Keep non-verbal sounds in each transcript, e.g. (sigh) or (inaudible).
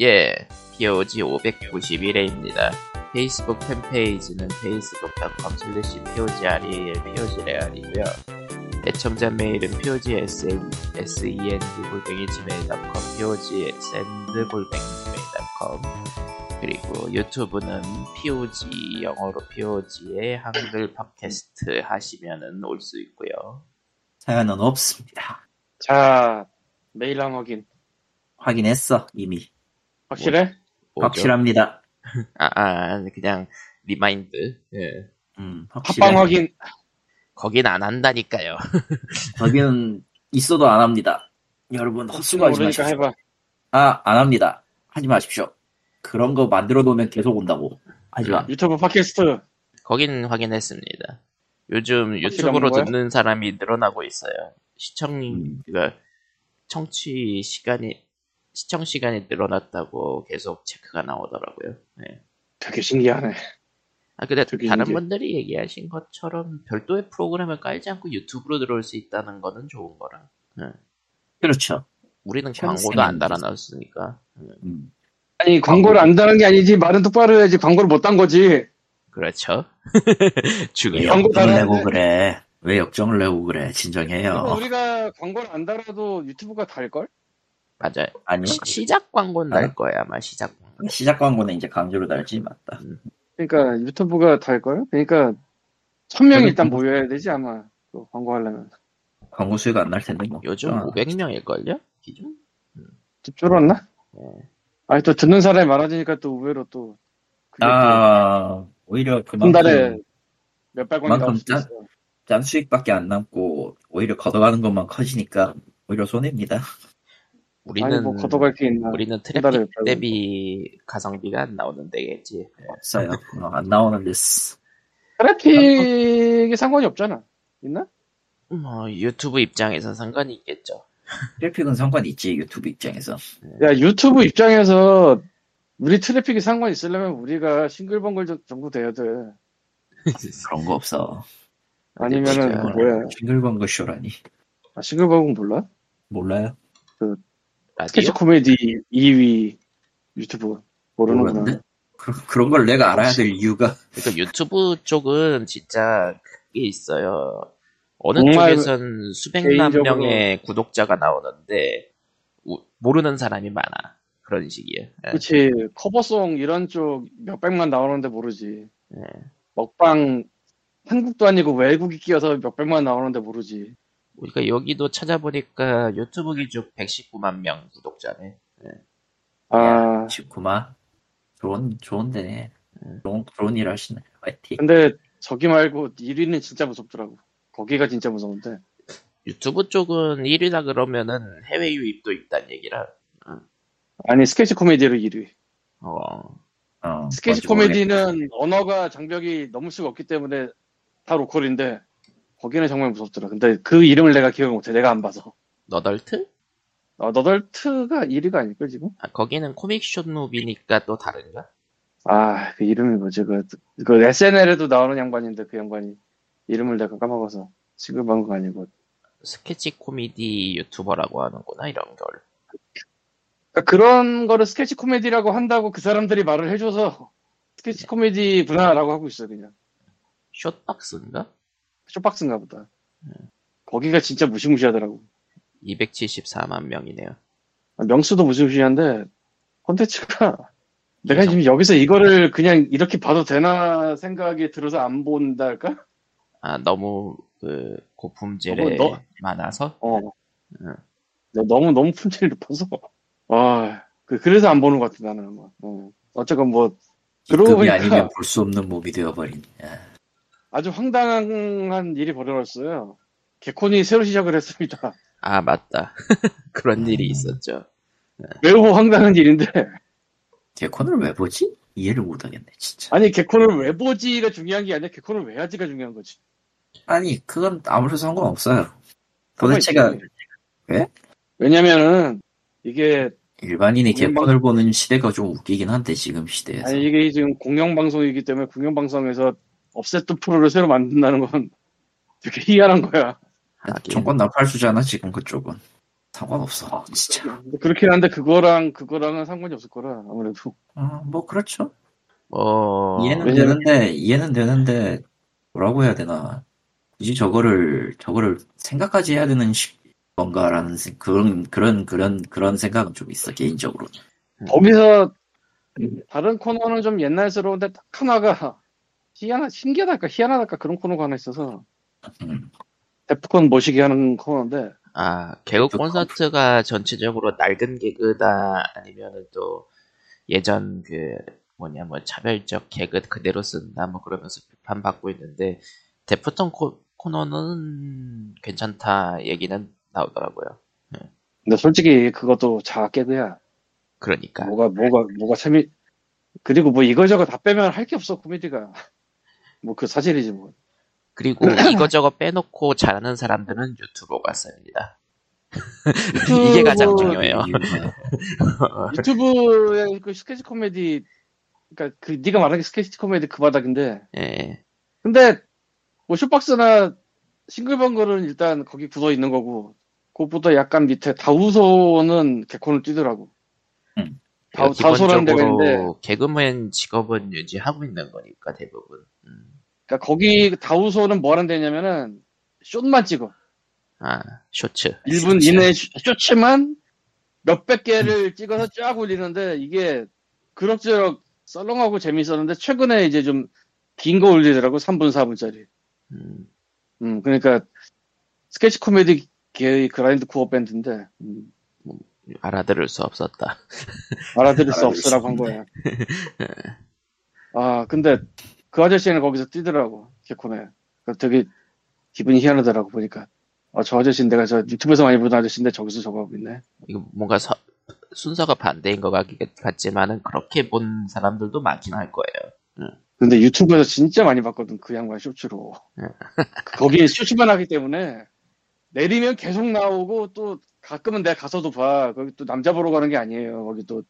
예, POG 591회입니다. 페이스북 팬페이지는 facebook.com slash POGREAL, POGREAL이고요. 애청자 메일은 POGSN, SEND 골뱅이 gmail.com, POGSN 골뱅이 gmail.com. 그리고 유튜브는 POG, 영어로 POG의 한글 팟캐스트 하시면은 올 수 있고요. 사연은 없습니다. 자, 메일함 확인. 확인했어 이미 확실해? 뭐죠? 확실합니다. 아, 아, 그냥 remind. 예. 음, 합방. 확인. 거긴 안 한다니까요. (laughs) 거기는 있어도 안 합니다. 여러분 헛수고하지 마십시오. 해봐. 아, 안 합니다. 하지 마십시오. 그런 거 만들어 놓으면 계속 온다고. 하지 마. 유튜브 팟캐스트. 거긴 확인했습니다. 요즘 유튜브로? 듣는 사람이 늘어나고 있어요. 시청, 음. 그니까, 청취 시간이, 시청 시간이 늘어났다고 계속 체크가 나오더라고요. 네. 되게 신기하네. 아, 근데 되게 다른 신기해. 분들이 얘기하신 것처럼 별도의 프로그램을 깔지 않고 유튜브로 들어올 수 있다는 거는 좋은 거라. 네. 그렇죠. 우리는 참 광고도 안 달아놨으니까. 네. 음. 아니, 광고를 안 다는 게 아니지. 말은 똑바로 해야지. 광고를 못 단 거지. 그렇죠. (laughs) 왜 중요해요. 광고 역정을 달아야 내고 돼. 그래? 왜 역정을 내고 그래? 진정해요. 우리가 광고를 안 달아도 유튜브가 달걸? 맞아요. 아니 시, 시작 광고는 아? 날 거야, 아마 시작 광고. 시작 광고는 이제 강제로 달지 맞다. 그러니까 유튜브가 달걸? 그러니까 천 명이 그래도 일단 광고- 모여야 되지 아마. 또 광고 하려면. 광고 수요가 안날 텐데 뭐. 요즘 아, 500명일걸요? 기준? 집 줄었나? 네. 아니 또 듣는 사람이 많아지니까 또 의외로 또아 오히려 또한 달에 그만큼 몇백 원이 그만큼 나올 수도 짠- 있어. 짠 수익밖에 안 남고 오히려 걷어가는 것만 커지니까 오히려 손해입니다. 우리는 뭐 걷어갈 게 있나. 우리는 트래픽. 대비 가성비가 안 나오는 데겠지. 네. 없어요. 어, 안 나오는 데스. 트래픽이 상관이 없잖아. 있나? 뭐 유튜브 입장에서 상관이 있겠죠. 트래픽은 상관 있지 유튜브 입장에서. 야 유튜브 입장에서 우리 트래픽이 상관 있으려면 우리가 싱글벙글 정- 정도 돼야 돼. (laughs) 그런 거 없어. 아니면은. 뭐야? 싱글벙글 쇼라니. 아, 싱글벙글 몰라? 몰라요? 라디오? 스케치 코미디 2위 유튜브 모르는구나. 그, 그런 걸 내가 알아야 될 이유가 그러니까 유튜브 쪽은 진짜 그게 있어요. 어느 쪽에선 수백만 개인적으로- 명의 구독자가 나오는데 우- 모르는 사람이 많아. 그런 식이에요. 예. 그치 커버송 이런 쪽 몇백만 나오는데 모르지. 예. 먹방 한국도 아니고 외국이 끼어서 몇백만 나오는데 모르지. 그러니까 여기도 찾아보니까 유튜브 기준 119만 명 구독자네. 아 19만. 좋은 좋은데. 좋은 좋은 일 하시네. 화이팅. 근데 저기 말고 1위는 진짜 무섭더라고. 거기가 진짜 무서운데. 유튜브 쪽은 1위다 그러면은 해외 유입도 있다는 얘기라. 아니 스케치 코미디로 1위. 어, 어, 스케치 뭔지 모르겠다. 코미디는 언어가 장벽이 넘을 수가 없기 때문에 다 local인데 거기는 정말 무섭더라. 근데 그 이름을 내가 기억을 못해. 내가 안 봐서. 너덜트? 어, 너덜트가 1위가 아닐걸 지금? 아, 거기는 코믹쇼 무비니까 또 다른가? 아, 그 이름이 뭐지? 그, 그 SNL에도 나오는 양반인데 그 양반이 이름을 내가 까먹어서 싱글벙글 아니고. 스케치 코미디 유튜버라고 하는구나 이런 걸. 그러니까 그런 거를 스케치 코미디라고 한다고 그 사람들이 말을 해줘서 스케치 코미디구나라고 하고 있어 그냥. 숏박스인가? 쇼박스인가 보다. 거기가 진짜 무시무시하더라고. 274만 명이네요. 아, 명수도 무시무시한데 콘텐츠가 (laughs) 내가 지금 여기서 이거를 그냥 이렇게 봐도 되나 생각이 들어서 안 본다 할까? 아 너무 그 고품질에 너무 너- 많아서 어. 응. 네, 너무 너무 품질이 높아서 와 그, 그래서 안 보는 것 같아 나는 뭐. 어. 어쨌건 뭐 그러고 보니까 아니면 볼 수 없는 몸이 되어버린. 예. 아주 황당한 일이 벌어졌어요. 개콘이 새로 시작을 했습니다. 아 맞다 (laughs) 그런 일이 있었죠. 매우 황당한 일인데 개콘을 왜 보지? 이해를 못하겠네 진짜. 아니 개콘을 왜 보지가 중요한 게 아니라 개콘을 왜 하지가 중요한 거지. 아니 그건 아무런 상관 없어요. 도대체가 왜냐면은 이게 일반인이 개콘을 보는 시대가 좀 웃기긴 한데 지금 시대에서. 아니 이게 지금 공영방송이기 때문에 공영방송에서 업세트 프로를 새로 만든다는 건 되게 희한한 거야. 아, 정권 나팔수잖아 지금 그쪽은. 상관없어 진짜. 그렇긴 한데 그거랑 그거랑은 상관이 없을 거라 아무래도. 어, 뭐 그렇죠. 뭐 이해는 왜냐면- 되는데 이해는 되는데 뭐라고 해야 되나? 굳이 저거를 저거를 생각까지 해야 되는 시- 건가라는 생- 그런 그런 그런 그런 생각은 좀 있어 개인적으로 거기서 다른 코너는 좀 옛날스러운데 딱 하나가 희한하 신기하달까 희한하달까 그런 코너가 하나 있어서. 음. 데프콘 모시기 하는 코너인데. 아 개그 그 콘서트가 전체적으로 낡은 개그다 아니면은 또 예전 그 뭐냐 뭐 차별적 개그 그대로 쓴다 뭐 그러면서 비판받고 있는데 데프톤 코, 코너는 괜찮다 얘기는 나오더라고요. 근데 솔직히 그것도 자개그야. 그러니까. 뭐가 뭐가 뭐가 재미 그리고 뭐 이거저거 다 빼면 할 게 없어 코미디가 뭐 그 사실이지 뭐 그리고 이거저거 빼놓고 잘하는 사람들은 유튜버가 씁니다. (laughs) 이게 가장 중요해요. 이유가 (laughs) 유튜브의 그 스케치 코미디 그러니까 그 네가 말하는 게 스케치 코미디 그 바닥인데 예. 근데 뭐 쇼박스나 싱글벙글은 일단 거기 굳어 있는 거고 그것보다 약간 밑에 다우소는 개콘을 뛰더라고 음. 있는데 기본적으로 개그맨 직업은 유지하고 있는 거니까 대부분. 음. 그러니까 거기 다우소는 뭐 하는 데냐면은 숏만 찍어 아 쇼츠. 1분 이내 쇼- 쇼츠만 몇백 개를 찍어서 쫙 올리는데 이게 그럭저럭 썰렁하고 재밌었는데 최근에 이제 좀 긴 거 올리더라고 3분 4분짜리 음. 음 그러니까 스케치 코미디 계의 그라인드 코어 밴드인데 음, 알아들을 수 없었다. (laughs) 알아들을 수 없으라고 수 한. 거야 (laughs) 아 근데 그 아저씨는 거기서 뛰더라고 개콘에 그 되게 기분이 희한하더라고 보니까 아, 저 아저씨는 내가 저 유튜브에서 많이 보던 아저씨인데 저기서 저거 하고 있네 이거 뭔가 서- 순서가 반대인 것 같- 같지만은 그렇게 본 사람들도 많긴 할 거예요. 근데 유튜브에서 진짜 많이 봤거든 그 양반 쇼츠로 네. (laughs) 거기 쇼츠만 하기 때문에 내리면 계속 나오고 또 가끔은 내가 가서도 봐 거기 또 남자 보러 가는 게 아니에요 거기 또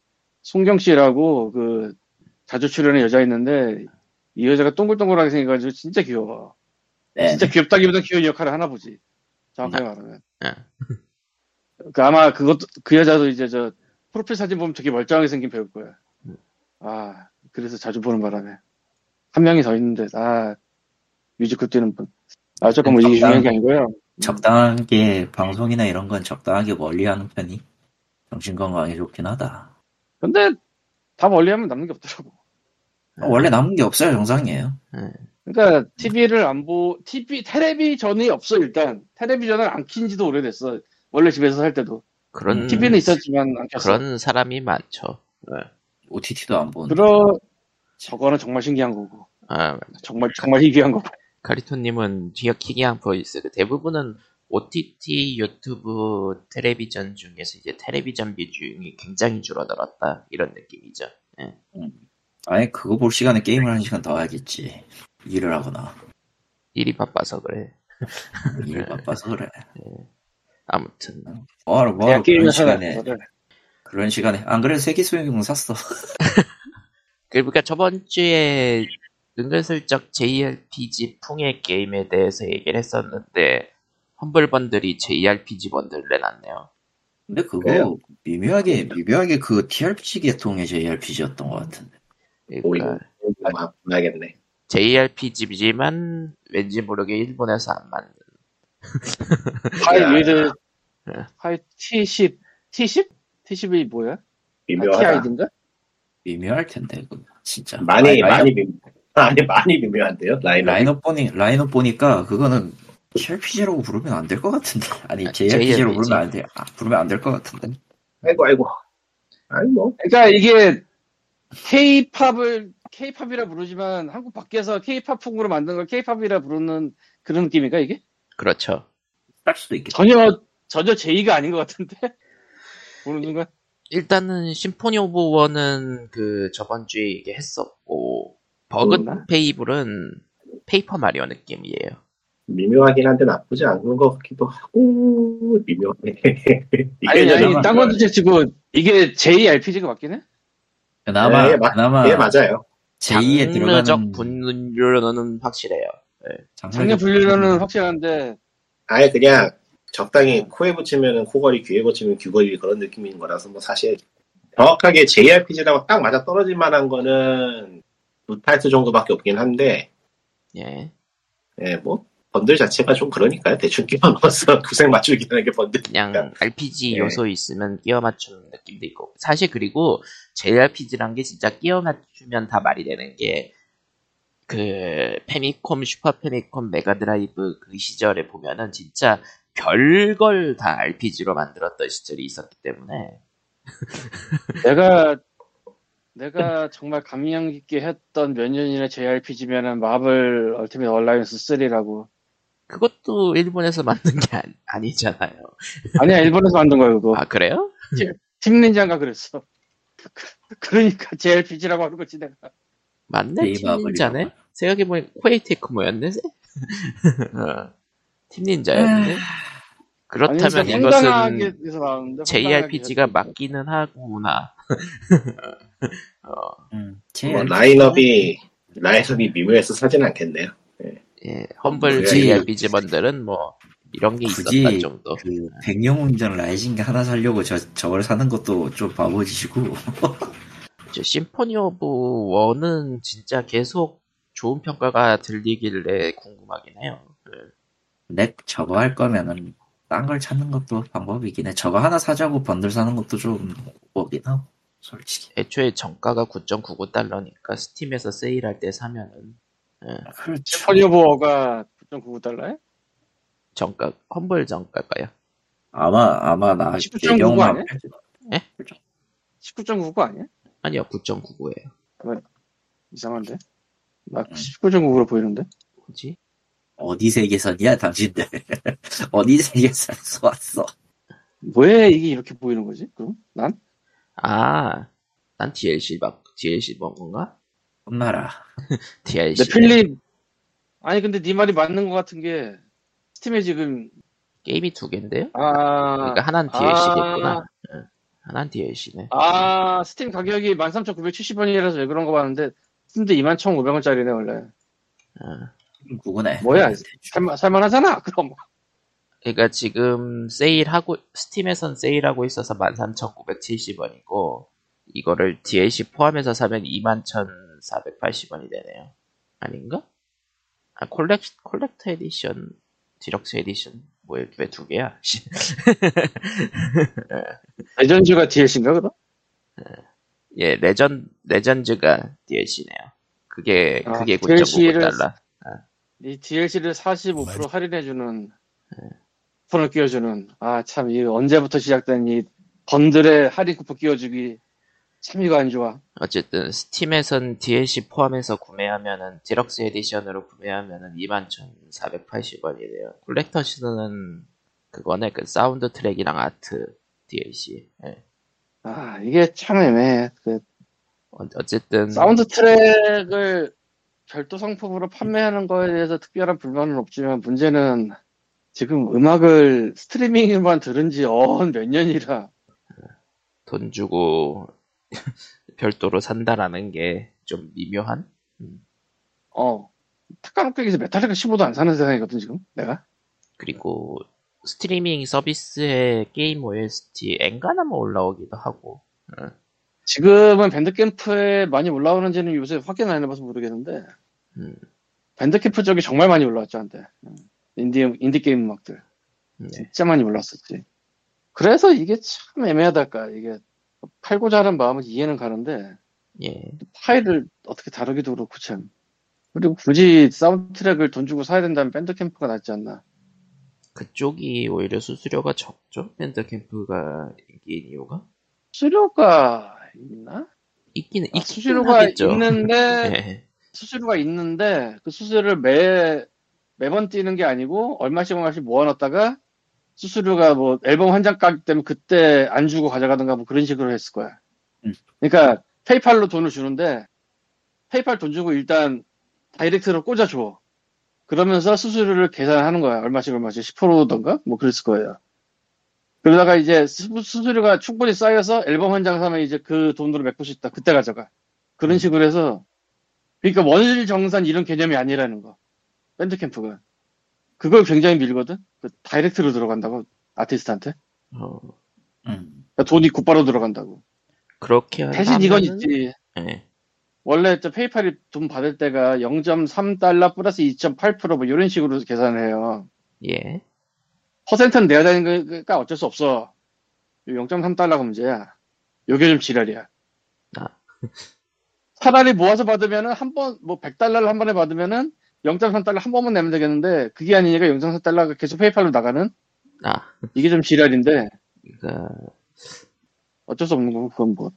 송경 씨라고 그 자주 출연한 여자 있는데 이 여자가 동글동글하게 생겨가지고 진짜 귀여워 네. 진짜 귀엽다기보다 귀여운 역할을 하나 보지 정확하게 말하면 네. 그 아마 그것도 그 여자도 이제 저 프로필 사진 보면 되게 멀쩡하게 생긴 배우일 거야 음. 아 그래서 자주 보는 바람에 한 명이 더 있는데 아 뮤지컬 뛰는 분. 아 잠깐 뭐 이게 중요한 게 아니고요. 적당하게 방송이나 이런 건 적당하게 멀리하는 편이 정신 건강에 좋긴 하다. 근데 다 멀리하면 남는 게 없더라고. 원래 남은 게 없어요 정상이에요. 그러니까 TV를 안 보, TV 텔레비전이 없어 일단 텔레비전을 안 킨지도 오래됐어. 원래 집에서 살 때도 그런 TV는 있었지만 안 켰어. 그런 사람이 많죠. OTT도 안 보는. 그러 저거는 정말 신기한 거고 아, 정말 정말 희귀한 거고. 카리토님은 기억 희귀한 보이스. 대부분은 OTT, 유튜브, 텔레비전 중에서 이제 텔레비전 비중이 굉장히 줄어들었다 이런 느낌이죠. 아예 그거 볼 시간에 게임을 한 시간 더 하겠지. 일을 하거나 일이 바빠서 그래. 일 바빠서 그래. (laughs) 아무튼 뭐하러 뭐하러 그런 시간에 하나. 그런 시간에 안 그래도 세계 소형용 샀어. (laughs) 그러니까 저번 주에 은근슬쩍 JRPG 풍의 게임에 대해서 얘기를 했었는데 험블 번들이 JRPG 번들을 내놨네요. 근데 그거 그래요? 미묘하게 미묘하게 그 TRPG 계통의 JRPG였던 것 같은데. 그러니까 아, 봐야겠네. JRPG지만 왠지 모르게 일본에서 안 만든. (laughs) 하이 야. 위드 네. 하이 T10 T10? T10이 뭐야? 아, 미묘하다. TID인가? 미묘할 텐데 그 진짜. 많이 라인- 많이 미 아니 많이 미묘한데요 라인 라인업 보니 라인업 보니까 그거는 TRPG라고 부르면 안 될 것 같은데. (laughs) 아니 아, JRPG로 JRPG. 부르면 안 돼. 아, 부르면 안 될 것 같은데. 아이고 아이고 아니 뭐 그러니까 이게 K-팝을 K-팝이라 부르지만 한국 밖에서 K-팝 풍으로 만든 걸 K-팝이라 부르는 그런 느낌인가 이게? 그렇죠. 할 수도 있겠다. 전혀 전혀 제의가 아닌 것 같은데 (laughs) 보는 순간 일단은 심포니 오브 워는 그 저번 주에 얘기했었고 버그 페이블은 페이퍼 마리오 느낌이에요. 미묘하긴 한데 나쁘지 않은 것 같기도 하고 미묘해. (laughs) 아니 아니 좀- 딴 건도 치고 이게 JRPG가 맞긴 해? 그나마 예, 마- 그나마 예 맞아요. 제2에 장르적 들어가는 분류로는 확실해요. 장르 분류로는 확실한데 아예 그냥 적당히 코에 붙이면은 코걸이, 귀에 붙이면 귀걸이 그런 느낌인 거라서 뭐 사실 정확하게 JRPG라고 딱 맞아 떨어질 만한 거는 루타이트 정도밖에 없긴 한데 예. 예, 뭐 번들 자체가 좀 그러니까요. 대충 끼워 넣어서 (laughs) 구색 맞추기 하는 게 번들. 그냥 RPG 예. 요소 있으면 끼워 맞추는 느낌도 있고 사실 그리고 JRPG란 게 진짜 끼워 맞추면 다 말이 되는 게 그 페미콤, 슈퍼 페미콤, 메가드라이브 그 시절에 보면은 진짜 별걸 다 RPG로 만들었던 시절이 있었기 때문에 내가 내가 정말 감명 깊게 했던 몇 년이나 JRPG면은 마블 얼티밋 얼라이언스 3라고. 그것도 일본에서 만든 게 아니, 잖아요 아니야 일본에서 만든 거야 그거. 아 그래요? 팀 닌자가 그랬어. (laughs) 그러니까 JRPG라고 하는 거지 내가. 맞네 아버리가. 생각해보니 코에이테크 뭐였네 (laughs) 어, 팀닌자였네 그렇다면 아니, 이것은 JRPG가 맞기는 하구나. (laughs) 어, 음, 뭐 라인업이 라인업이 미묘해서 사진 않겠네요. 예, 험블 굳이- JRPG 번들은 뭐 이런 게 굳이 있었다 정도. 그 백영웅전 라이징 하나 살려고 저 저걸 사는 것도 좀 바보짓이고. (laughs) 저 심포니 오브 워는 진짜 계속 좋은 평가가 들리길래 궁금하긴 해요. 그, 내 저거 할 거면은 딴 걸 찾는 것도 방법이긴 해. 저거 하나 사자고 번들 사는 것도 좀 오긴 하고 솔직히. 애초에 정가가 9.99달러니까 스팀에서 세일할 때 사면은 예, 그렇죠. 폴리오버가 9.99달러에? 정가 험블 정가가요 아마 아마 나 19.99 내경만 아니야? 19.99 아니야? 아니요 9.99예요 이상한데? 나 19.99로 보이는데? 뭐지? 어디 세계선이야 당신들 (laughs) 어디 세계선에서 왔어 왜 이게 이렇게 보이는 거지? 그럼? 난? 아, 난 DLC 막 DLC 본 건가? 혼나라 (laughs) DLC. 내 필립 아니 근데 네 말이 맞는 것 같은 게 스팀에 지금 게임이 두 개인데요? 아 그러니까 하나는 DLC겠구나. 하나는 DLC네. 아 스팀 가격이 13,970원이라서 왜 그런 거 봤는데 스팀도 21,500원짜리네 원래 어. 누구네 뭐야 살만, 살만하잖아 그럼 그러니까 지금 세일하고 스팀에선 세일하고 있어서 13,970원이고 이거를 DLC 포함해서 사면 21,480원이 되네요. 아닌가? 아 collec collector edition, deluxe edition 뭐 이렇게 왜 두 개야? (laughs) 씨. 레전즈가 DLC인가 그럼? 예, 레전 레전즈가 DLC네요. 그게 아, 그게 DLC 를 9.99달러. 이 DLC를 45% 할인해주는 쿠폰을 끼워주는 아 참 이 언제부터 시작된 이 번들의 할인 쿠폰 끼워주기 참 이거 안 좋아 어쨌든 스팀에선 DLC 포함해서 구매하면은 deluxe edition으로 구매하면은 21,480원이래요. collector's는 그거네 그 사운드 트랙이랑 art DLC. 예. 아 이게 참 애매해 그 어- 어쨌든 사운드 트랙을 별도 상품으로 판매하는 거에 대해서 특별한 불만은 없지만 문제는 지금 음악을 스트리밍으로만 들은 지 어언 몇 년이라. 돈 주고 (laughs) 별도로 산다라는 게 좀 미묘한. 어. 탁 까놓고 얘기해서 메탈리카 신보도 안 사는 세상이거든 지금 내가. 그리고 스트리밍 서비스에 게임 OST 엔간하면 올라오기도 하고. 지금은 밴드캠프에 많이 올라오는지는 요새 확인 안 해봐서 모르겠는데 음, 밴드캠프 쪽이 정말 많이 올라왔죠 한때 음. 인디 인디 게임 음악들 네. 진짜 많이 올랐었지 그래서 이게 참 애매하달까 이게 팔고자 하는 마음은 이해는 가는데 예. 파일을 어떻게 다루기도 그렇고 참 그리고 굳이 사운드 트랙을 돈 주고 사야 된다면 밴드캠프가 낫지 않나 그쪽이 오히려 수수료가 적죠? 밴드캠프가 인기인 이유가? 수수료가 있나? 있기는, 아, 있긴 수수료가 하겠죠. 있는데 예. (laughs) 수수료가 있는데 그 수수료를 매 매번 띄는 게 아니고 얼마씩 얼마씩 모아놨다가 수수료가 뭐 앨범 한 장 가격 때문에 그때 안 주고 가져가든가 뭐 그런 식으로 했을 거야. 음. 그러니까 페이팔로 돈을 주는데 페이팔 돈 주고 일단 다이렉트로 꽂아줘. 그러면서 수수료를 계산하는 거야. 얼마씩 얼마씩 10%던가 뭐 그랬을 거예요. 그러다가 이제 수- 수수료가 충분히 쌓여서 앨범 한 장 사면 이제 그 돈으로 메꿀 수 있다. 그때 가져가. 그런 식으로 해서 그러니까 원실 정산 이런 개념이 아니라는 거. 밴드 캠프가. 그걸 굉장히 밀거든? 그 다이렉트로 들어간다고 아티스트한테 어, 음. 그러니까 돈이 곧바로 들어간다고 그렇게 대신 이건 하면은- 있지 예. 원래 저 페이팔이 돈 받을 때가 0.3달러 플러스 2.8%뭐 이런 식으로 계산을 해요 예. 퍼센트는 내야 되는 거니까 어쩔 수 없어. 0.3달러가 문제야. 요게 좀 지랄이야. 아. (laughs) 차라리 모아서 받으면은 한 번, 뭐 100달러를 한 번에 받으면은 0.3달러 한 번만 내면 되겠는데 그게 아니니까 0.3달러가 계속 페이팔로 나가는? 아, 이게 좀 지랄인데. 그러니까 어쩔 수 없는 거고 그건 뭐.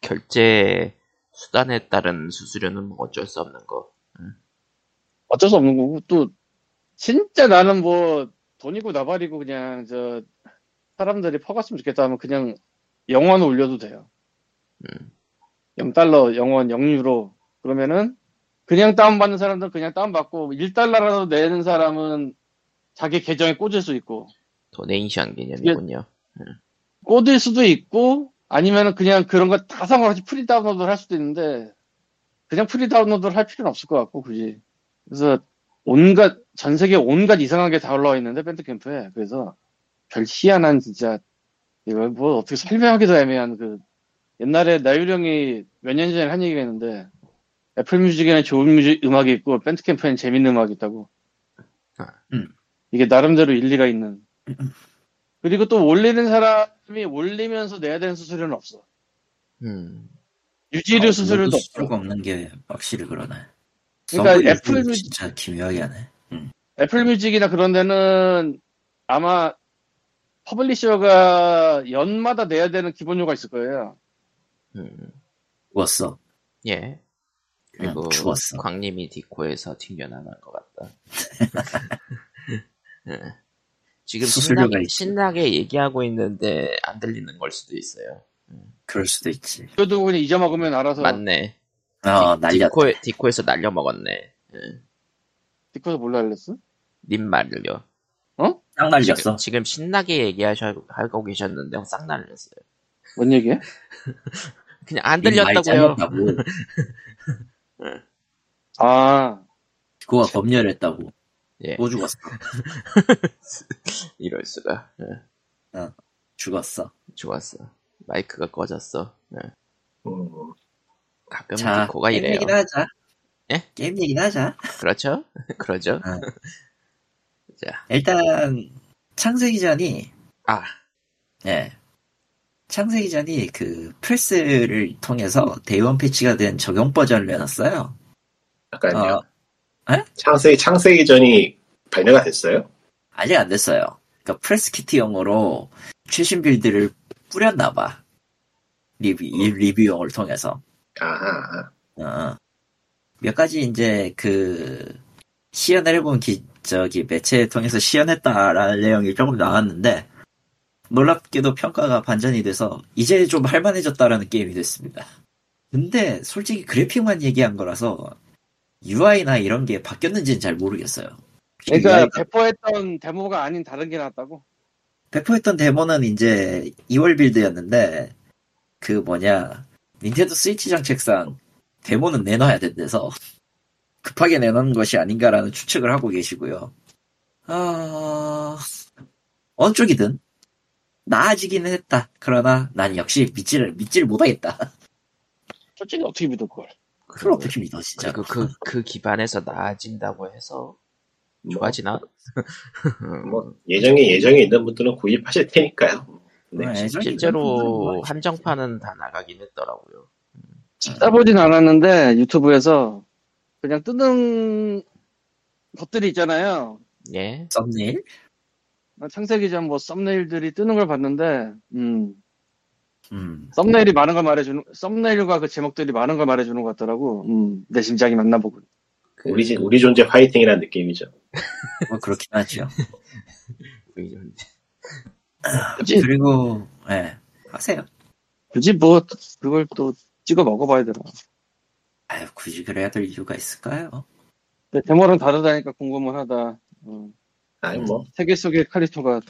결제 수단에 따른 수수료는 뭐 어쩔 수 없는 거. 어쩔 수 없는 거고 또 진짜 나는 뭐 돈이고 나발이고 그냥 저 사람들이 퍼갔으면 좋겠다 하면 그냥 영원 올려도 돼요. 음. 0달러, 영원, 0유로 그러면은 그냥 다운받는 사람들은 그냥 다운받고 1달러라도 내는 사람은 자기 계정에 꽂을 수 있고 donation 개념이군요. 꽂을 수도 있고 아니면은 그냥 그런 거 다 상관없이 free download를 할 수도 있는데 그냥 free download를 할 필요는 없을 것 같고 굳이 그래서 온갖 전 세계 온갖 이상한 게 다 올라와 있는데 밴드 캠프에 그래서 별 희한한 진짜 이걸 뭐 어떻게 설명하기도 애매한 그 옛날에 나유령이 몇 년 전에 한 얘기가 있는데 애플 뮤직에는 좋은 뮤직 음악이 있고 밴드 캠프에는 재밌는 음악이 있다고 음. 이게 나름대로 일리가 있는 그리고 또 올리는 사람이 올리면서 내야 되는 수수료는 없어. 음. 유지료 어, 수수료도 없어. 수수료가 없는 게 확실히 그러네. 그러니까 애플 뮤직- 진짜 기묘하게 하네. 애플 뮤직이나 그런 데는 아마 publisher가 연마다 내야 되는 기본료가 있을 거예요. 음. 죽었어. 예. 그리고 응, 죽었어. 광님이 디코에서 튕겨나간 것 같다. (laughs) 예. 지금 신나게. 신나게 얘기하고 있는데 안 들리는 걸 수도 있어요. 그럴 수도 있지. 그래도 그냥 잊어먹으면 알아서 맞네. 어, 디- 날렸다. 디코에, 디코에서 날려 먹었네. 예. 디코에서 몰라 알렸어? 님 말을요. 딱 날렸어. 지금, 지금 신나게 얘기하고 계셨는데 싹 날렸어요. 뭔 얘기야? (laughs) 그냥 안 들렸다고요. (laughs) 아, 그거가 검열했다고. 예. 또 죽었어. (laughs) 이럴 수가. 예. 죽었어. 좋았어. 마이크가 꺼졌어. 예. 음, 가끔 자, 게임 이래요. 얘기나 하자. 예? 게임 얘기나 하자. 그렇죠? (laughs) 그러죠? 응. (laughs) 자, 일단, 창세기전이, 아, 예. 창세기전이 그 press를 통해서 day one patch가 된 적용 버전을 내놨어요. 잠깐요. 어, 창세, 창세기 전이 발매가 됐어요? 아직 안 됐어요. 그러니까 press kit용으로 최신 build를 뿌렸나봐. 리뷰, 이 리뷰용을 통해서. 아하. 어. 몇 가지 이제 그 시연을 해본 기, 저기 매체 통해서 시연했다라는 내용이 조금 나왔는데 놀랍게도 평가가 반전이 돼서 이제 좀 할만해졌다라는 게임이 됐습니다. 근데 솔직히 그래픽만 얘기한 거라서 UI나 이런 게 바뀌었는지는 잘 모르겠어요. 그러니까 UI 가 배포했던 데모가 아닌 다른 게 나왔다고? 배포했던 데모는 이제 2월 빌드였는데 그 뭐냐 닌텐도 스위치장 책상 데모는 내놔야 된대서 급하게 내놓은 것이 아닌가라는 추측을 하고 계시고요. 아 어느 쪽이든 나아지기는 했다. 그러나 난 역시 믿지를 믿지를 못하겠다. 솔직히 어떻게 믿을 걸? 그걸 어떻게 믿어 진짜. 그리고 그, 그 기반에서 나아진다고 해서 뭐, 좋아지나? 뭐 예정에 예정에 있는 분들은 구입하실 테니까요. 네. 네, 실제로 한정판은 다 나가긴 했더라고요. 찾아보진 않았는데 유튜브에서 그냥 뜨는 것들이 있잖아요. 예. 썸네일? 창세기 전 뭐 썸네일들이 뜨는 걸 봤는데, 음, 음. 썸네일이 많은 걸 말해주는, 썸네일과 그 제목들이 많은 걸 말해주는 것 같더라고. 음, 내 심장이 맞나 보군. 그, 우리 지- 우리 존재 파이팅이라는 느낌이죠. (laughs) 뭐 그렇긴 하죠. 그 좀- 굳이, 그리고 예 하세요. 굳이 뭐, 그걸 또 찍어 먹어봐야 되나. 아유 굳이 그래야 될 이유가 있을까요? 근데 데모랑 다르다니까 궁금은 하다. 음, 아니 뭐 세계 속의 칼리토가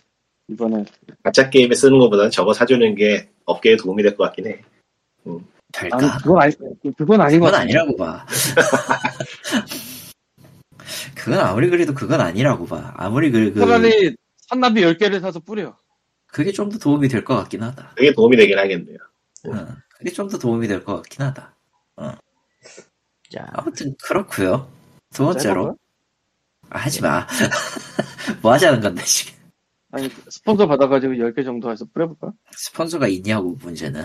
이번에 가짜 게임에 쓰는 것보다는 저거 사주는 게 업계에 도움이 될 것 같긴 해. 될까? 아니, 그건 아니, 그건 아닌 것. 아니라고 봐. (laughs) 그건 아무리 그래도 그건 아니라고 봐. 아무리 그, 그 차라리 산나비 10개를 사서 뿌려. 그게 좀 더 도움이 될 것 같긴 하다. 그게 도움이 되긴 하겠네요. 어, 그게 좀 더 도움이 될 것 같긴 하다. 자, 아무튼 그렇고요. 두 번째로? 아, 하지 마. (laughs) 뭐 하자는 건데 지금 아니, 스폰서 받아가지고 10개 정도 해서 뿌려볼까? 스폰서가 있냐고 문제는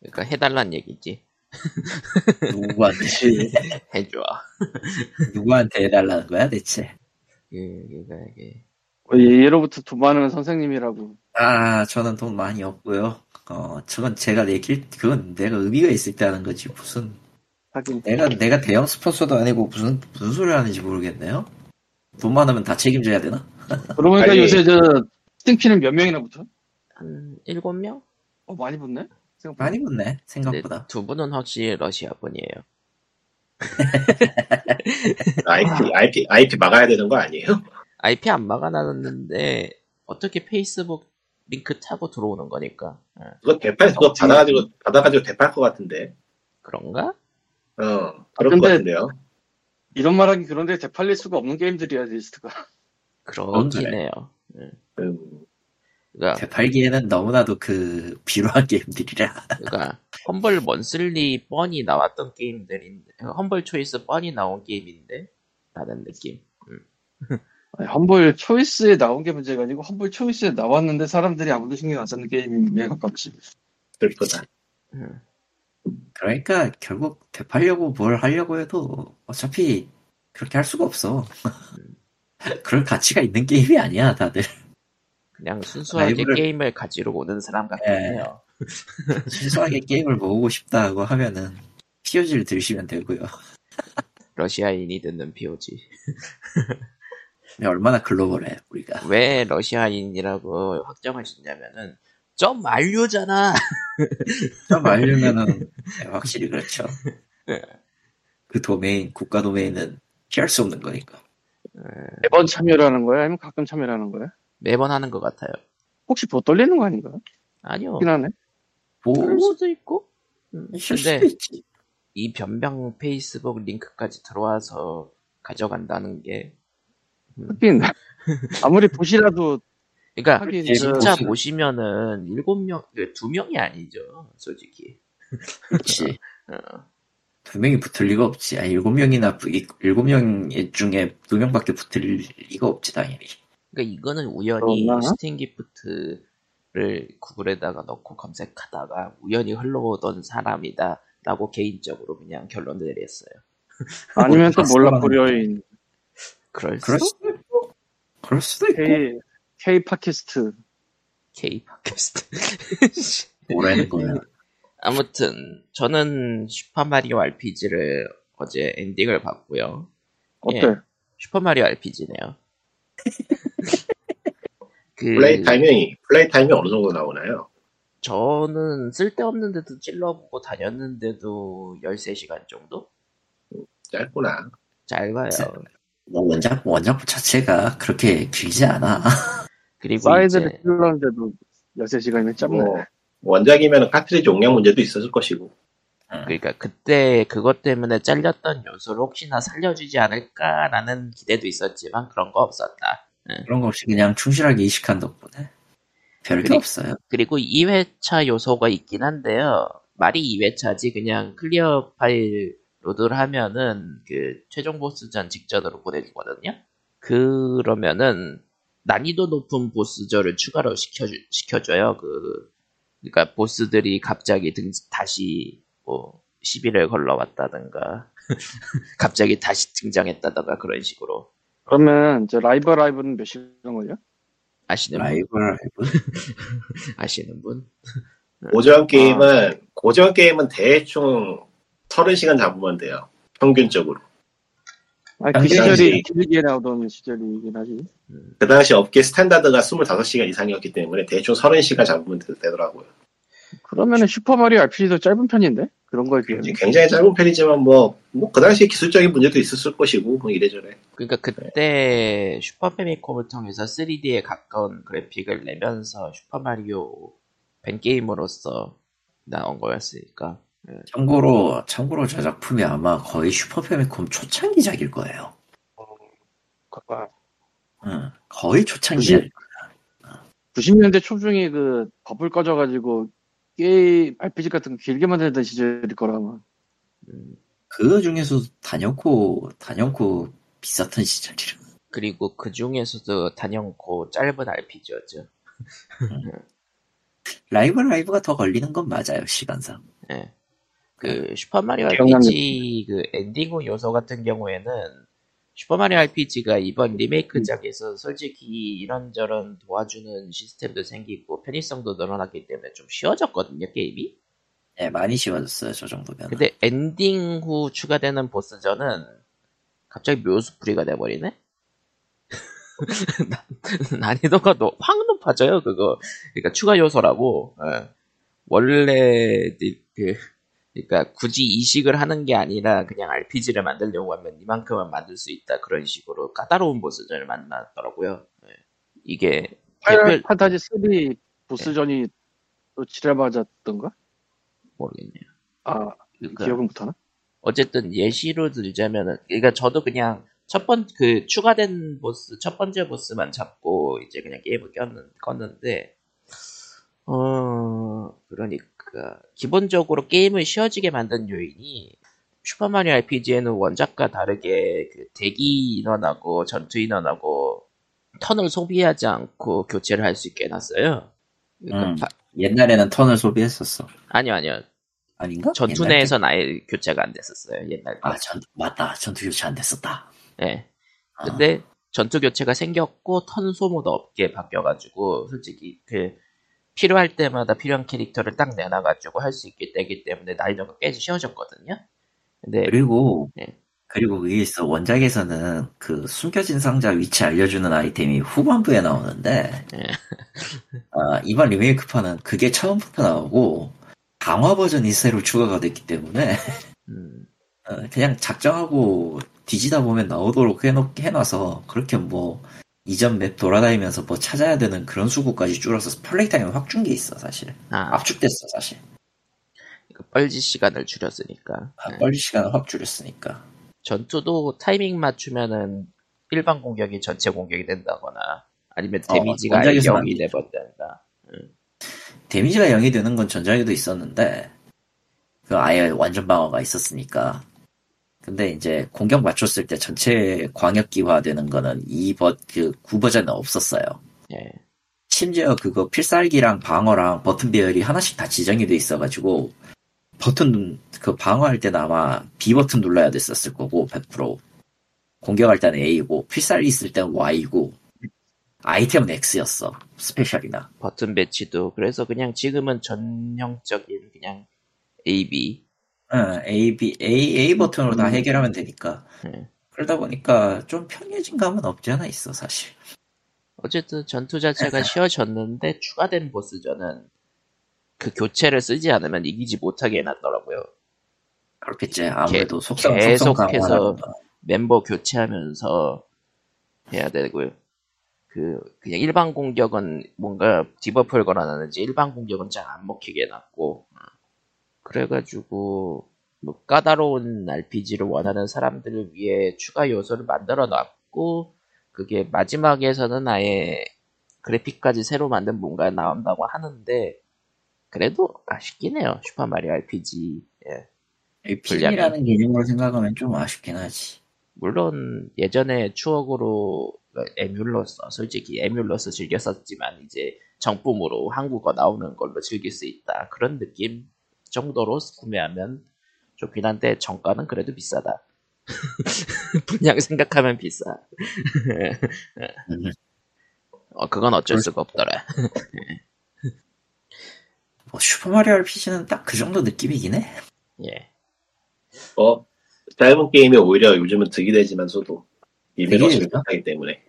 그러니까 해달란 얘기지. 누구한테 (laughs) 해줘. 누구한테 해달라는 거야 대체? 그, 그니까 이게 어, 얘- 얘로부터 돈 많은 선생님이라고. 아 저는 돈 많이 없고요. 어 저건 제가 내길 그건 내가 의미가 있을 때 하는 거지 무슨 하긴. 내가 내가 대형 스폰서도 아니고 무슨 무슨 소리 하는지 모르겠네요. 돈 많으면 다 책임져야 되나? (laughs) 그러고 보니까 아니. 요새 저, 스팅키는 몇 명이나 붙어? 한 일곱 명? 어, 많이 붙네? 생각보다. 많이 붙네 생각보다. 두 분은 확실히 러시아 분이에요. IP, IP, IP 막아야 되는 거 아니에요? IP 안 막아놨는데 어떻게 페이스북 링크 타고 들어오는 거니까 예, 그거 대팔, 그거 받아가지고, 받아가지고 대팔 것 같은데. 그런가? 어, 그럴 근데- 것 같은데요. 이런 말 하기 그런데 되팔릴 수가 없는 게임들이야, 리스트가. 그렇긴 그래. 해요. 음, 그러니까, 되팔기에는 너무나도 그 비루한 게임들이라. 그러니까 험벌 먼슬리 뻔히 나왔던 게임들인데 험벌 초이스 뻔히 나온 게임인데 라는 느낌. 아 (laughs) 니, 험블 초이스에 나온 게 문제가 아니고, 험블 초이스에 나왔는데 사람들이 아무도 신경 안 쓰는 게임에 가깝지. 슬프다. 음. 그러니까 결국 되팔려고 뭘 하려고 해도 어차피 그렇게 할 수가 없어. (laughs) 그럴 가치가 있는 게임이 아니야 다들. 그냥 순수하게 라이브를- 게임을 가지러 오는 사람 같긴 예. 해요. (laughs) 순수하게 게임을 모으고 싶다고 하면은 POG를 들으시면 되고요. 러시아인이 듣는 POG. (laughs) 얼마나 글로벌해 우리가. 왜 러시아인이라고 확정하셨냐면은 좀 알류잖아. (laughs) 좀 알려면은 (laughs) 네, 확실히 그렇죠. 네. 그 도메인 국가 도메인은 피할 수 없는 거니까. 매번 참여를 하는 거야? 아니면 가끔 참여를 하는 거야? 매번 하는 것 같아요. 혹시 보 떨리는 거 아닌가? 아니요. 그럴 뭐 수도 있고. 음, 근데 있지. 이 변병 페이스북 링크까지 들어와서 가져간다는 게 하긴. 아무리 보시라도, 그러니까 하긴. 진짜 그- 보시면은 일곱 명, 그두 명이 아니죠, 솔직히. 그렇지. (laughs) 어, 두 명이 붙을 리가 없지. 아 일곱 명이나 일곱 명 중에 두 명밖에 붙을 리가 없지 당연히. 그러니까 이거는 우연히 그러나? Steam gift를 구글에다가 넣고 검색하다가 우연히 흘러오던 사람이다라고 개인적으로 그냥 결론을 내렸어요. (laughs) 아니면 또 몰라 봤어. 고려인 그럴 그럴 수? 수도 있고. 그럴 수도 있고. K, K podcast. K podcast. (laughs) 뭐라는 거야. 아무튼 저는 슈퍼마리오 RPG를 어제 엔딩을 봤고요. 어때? 예. 슈퍼마리오 RPG네요. (laughs) 그 play time이, play time이 어느 정도 나오나요? 저는 쓸데없는데도 찔러보고 다녔는데도 13시간 정도? 짧구나. 짧아요. 뭐 원작 원작 자체가 그렇게 길지 않아. (laughs) 그리고 사이드를 이제 찔렀는데도 13시간이면 짧네. 뭐, 원작이면 카트리지 용량 문제도 있었을 것이고. 그러니까 그때 그것 때문에 잘렸던 요소를 혹시나 살려주지 않을까라는 기대도 있었지만 그런 거 없었다. 그런 거 없이 그냥 충실하게 이식한 덕분에 별게 그리- 없어요. 그리고 2회차 요소가 있긴 한데요. 말이 2회차지 그냥 clear file load를 하면은 그 최종 보스전 직전으로 보내주거든요. 그러면은 난이도 높은 보스전을 추가로 시켜주, 시켜줘요. 그, 그러니까 보스들이 갑자기 등, 다시 뭐 시비를 걸러왔다든가 (laughs) 갑자기 다시 등장했다든가 그런 식으로 그러면 저 라이브 라이브는 몇 시간 걸려? 아시는 분? 라이브 라이브. (laughs) 아시는 분? 고전 게임은, 고전 게임은 대충 30시간 잡으면 돼요. 평균적으로. 아니, 그 당연히. 시절이 길게 나오던 시절이긴 하지. 그 당시 업계 standard가 25시간 이상이었기 때문에 대충 30시간 잡으면 되, 되더라고요. 그러면은 슈퍼마리오 RPG도 짧은 편인데? 그런 거에 비하면. 굉장히 짧은 편이지만 뭐, 뭐, 그 당시에 기술적인 문제도 있었을 것이고, 뭐 이래저래. 그러니까 그때 슈퍼 패미컴을 통해서 3D에 가까운 그래픽을 내면서 슈퍼 마리오 벤 게임으로서 나온 거였으니까 참고로 참고로 저 작품이 아마 거의 슈퍼 패미콤 초창기작일 거예요. 아, 응, 거의 초창기야. 90 년대 초중에 그 버블 꺼져가지고 게임 RPG 같은 거 길게 만들던 시절일 거라면 음, 그 중에서 단연코 단연코 비쌌던 시절이라. 그리고 그 중에서도 단연코 짧은 RPG였죠. 라이브 라이브가 더 걸리는 건 맞아요 시간상. 예. 그 슈퍼마리오 기억나는 RPG 그 엔딩 후 요소 같은 경우에는 슈퍼마리오 RPG가 이번 리메이크작에서 솔직히 이런저런 도와주는 시스템도 생기고 편의성도 늘어났기 때문에 좀 쉬워졌거든요 게임이. 예, 많이 쉬워졌어요 저 정도면. 근데 엔딩 후 추가되는 보스전은 갑자기 묘수풀이가 돼버리네? 난- (laughs) 난이도가 너- 확 높아져요, 그거. 그러니까 추가 요소라고, 예. 원래, 그, 그러니까 굳이 이식을 하는 게 아니라 그냥 RPG를 만들려고 하면 이만큼은 만들 수 있다. 그런 식으로 까다로운 보스전을 만났더라고요. 예. 이게, 파이널 대표, 판타지 3 보스전이 또 지랄맞았던가? 모르겠네요. 아 그러니까 기억은 못하나? 어쨌든 예시로 들자면은 그러니까 저도 그냥 첫 번 그 추가된 보스 첫 번째 보스만 잡고 이제 그냥 게임을 꼈는 껐는데 어 그러니까 기본적으로 게임을 쉬워지게 만든 요인이 슈퍼마리오 RPG에는 원작과 다르게 그 대기 인원하고 전투 인원하고 턴을 소비하지 않고 교체를 할 수 있게 해놨어요. 그러니까 음. 바- 옛날에는 턴을 소비했었어. 아니요 아니요 아닌가? 전투 옛날 내에서는 아예 교체가 안 됐었어요 옛날 때. 아, 전, 맞다. 전투 교체 안 됐었다. 예. 아, 근데 전투 교체가 생겼고 턴 소모도 없게 바뀌어가지고 솔직히 그 필요할 때마다 필요한 캐릭터를 딱 내놔가지고 할 수 있게 되기 때문에 난이도가 꽤 쉬워졌거든요. 근데 그리고, 네. 그리고 그게 있어. 원작에서는 그 숨겨진 상자 위치 알려주는 아이템이 후반부에 나오는데, 예. 아, 이번 리메이크판은 그게 처음부터 나오고, 강화 버전이 새로 추가가 됐기 때문에, 음, 어, 그냥 작정하고 뒤지다 보면 나오도록 해놓, 해놔서, 그렇게 뭐, 이전 맵 돌아다니면서 뭐 찾아야 되는 그런 수고까지 줄어서 play time을 확 준 게 있어, 사실. 아, 압축됐어, 사실. 그 뻘짓 시간을 줄였으니까. 아, 예. 빨리 시간을 확 줄였으니까. 전투도 타이밍 맞추면은 일반 공격이 전체 공격이 된다거나 아니면 어, 데미지가 원작에서는 0이 안 되죠. 돼버린다. 데미지가 0이 되는 건 전작에도 있었는데, 그 아예 완전 방어가 있었으니까. 근데 이제 공격 맞췄을 때 전체 광역기화 되는 거는 이 버, 그 9버전은 없었어요. 예. 심지어 그거 필살기랑 방어랑 버튼 배열이 하나씩 다 지정이 돼 있어가지고, 버튼, 그 방어할 때는 아마 B 버튼 눌러야 됐었을 거고, 100%. 공격할 때는 A고, 필살기 있을 때는 Y고, 아이템은 X였어. 스페셜이나. 버튼 배치도 그래서 그냥 지금은 전형적인 그냥 A, B 응, A, B, A, A 버튼으로 다 음. 해결하면 되니까. 네. 그러다 보니까 좀 편해진 감은 없지 않아 있어, 사실. 어쨌든 전투 자체가 쉬워졌는데 추가된 보스전은 그 교체를 쓰지 않으면 이기지 못하게 해놨더라고요. 그렇겠지. 아무래도 속성, 계속해서 속성 거. 멤버 교체하면서 해야 되고요. 그 그냥 일반 공격은 뭔가 debuff를 걸어놨는지 일반 공격은 잘 안 먹히게 해놨고 어. 그래가지고 뭐 까다로운 RPG를 원하는 사람들을 위해 추가 요소를 만들어 놨고 그게 마지막에서는 아예 그래픽까지 새로 만든 뭔가 나온다고 하는데 그래도 아쉽긴 해요. 슈퍼 마리오 RPG 예. AP이라는 개념으로 생각하면 좀 아쉽긴 하지. 물론 예전에 추억으로 에뮬러서 솔직히 에뮬러서 즐겼었지만 이제 정품으로 한국어 나오는 걸로 즐길 수 있다. 그런 느낌 정도로 구매하면 좋긴 한데 정가는 그래도 비싸다 (laughs) 분량 생각하면 비싸 음. 어 그건 어쩔 수가 없더라 (laughs) 뭐 슈퍼마리오 RPG는 딱 그 정도 느낌이긴 해. 예 어, 짧은 게임이 오히려 요즘은 득이 되지만서도 지금 못하기 때문에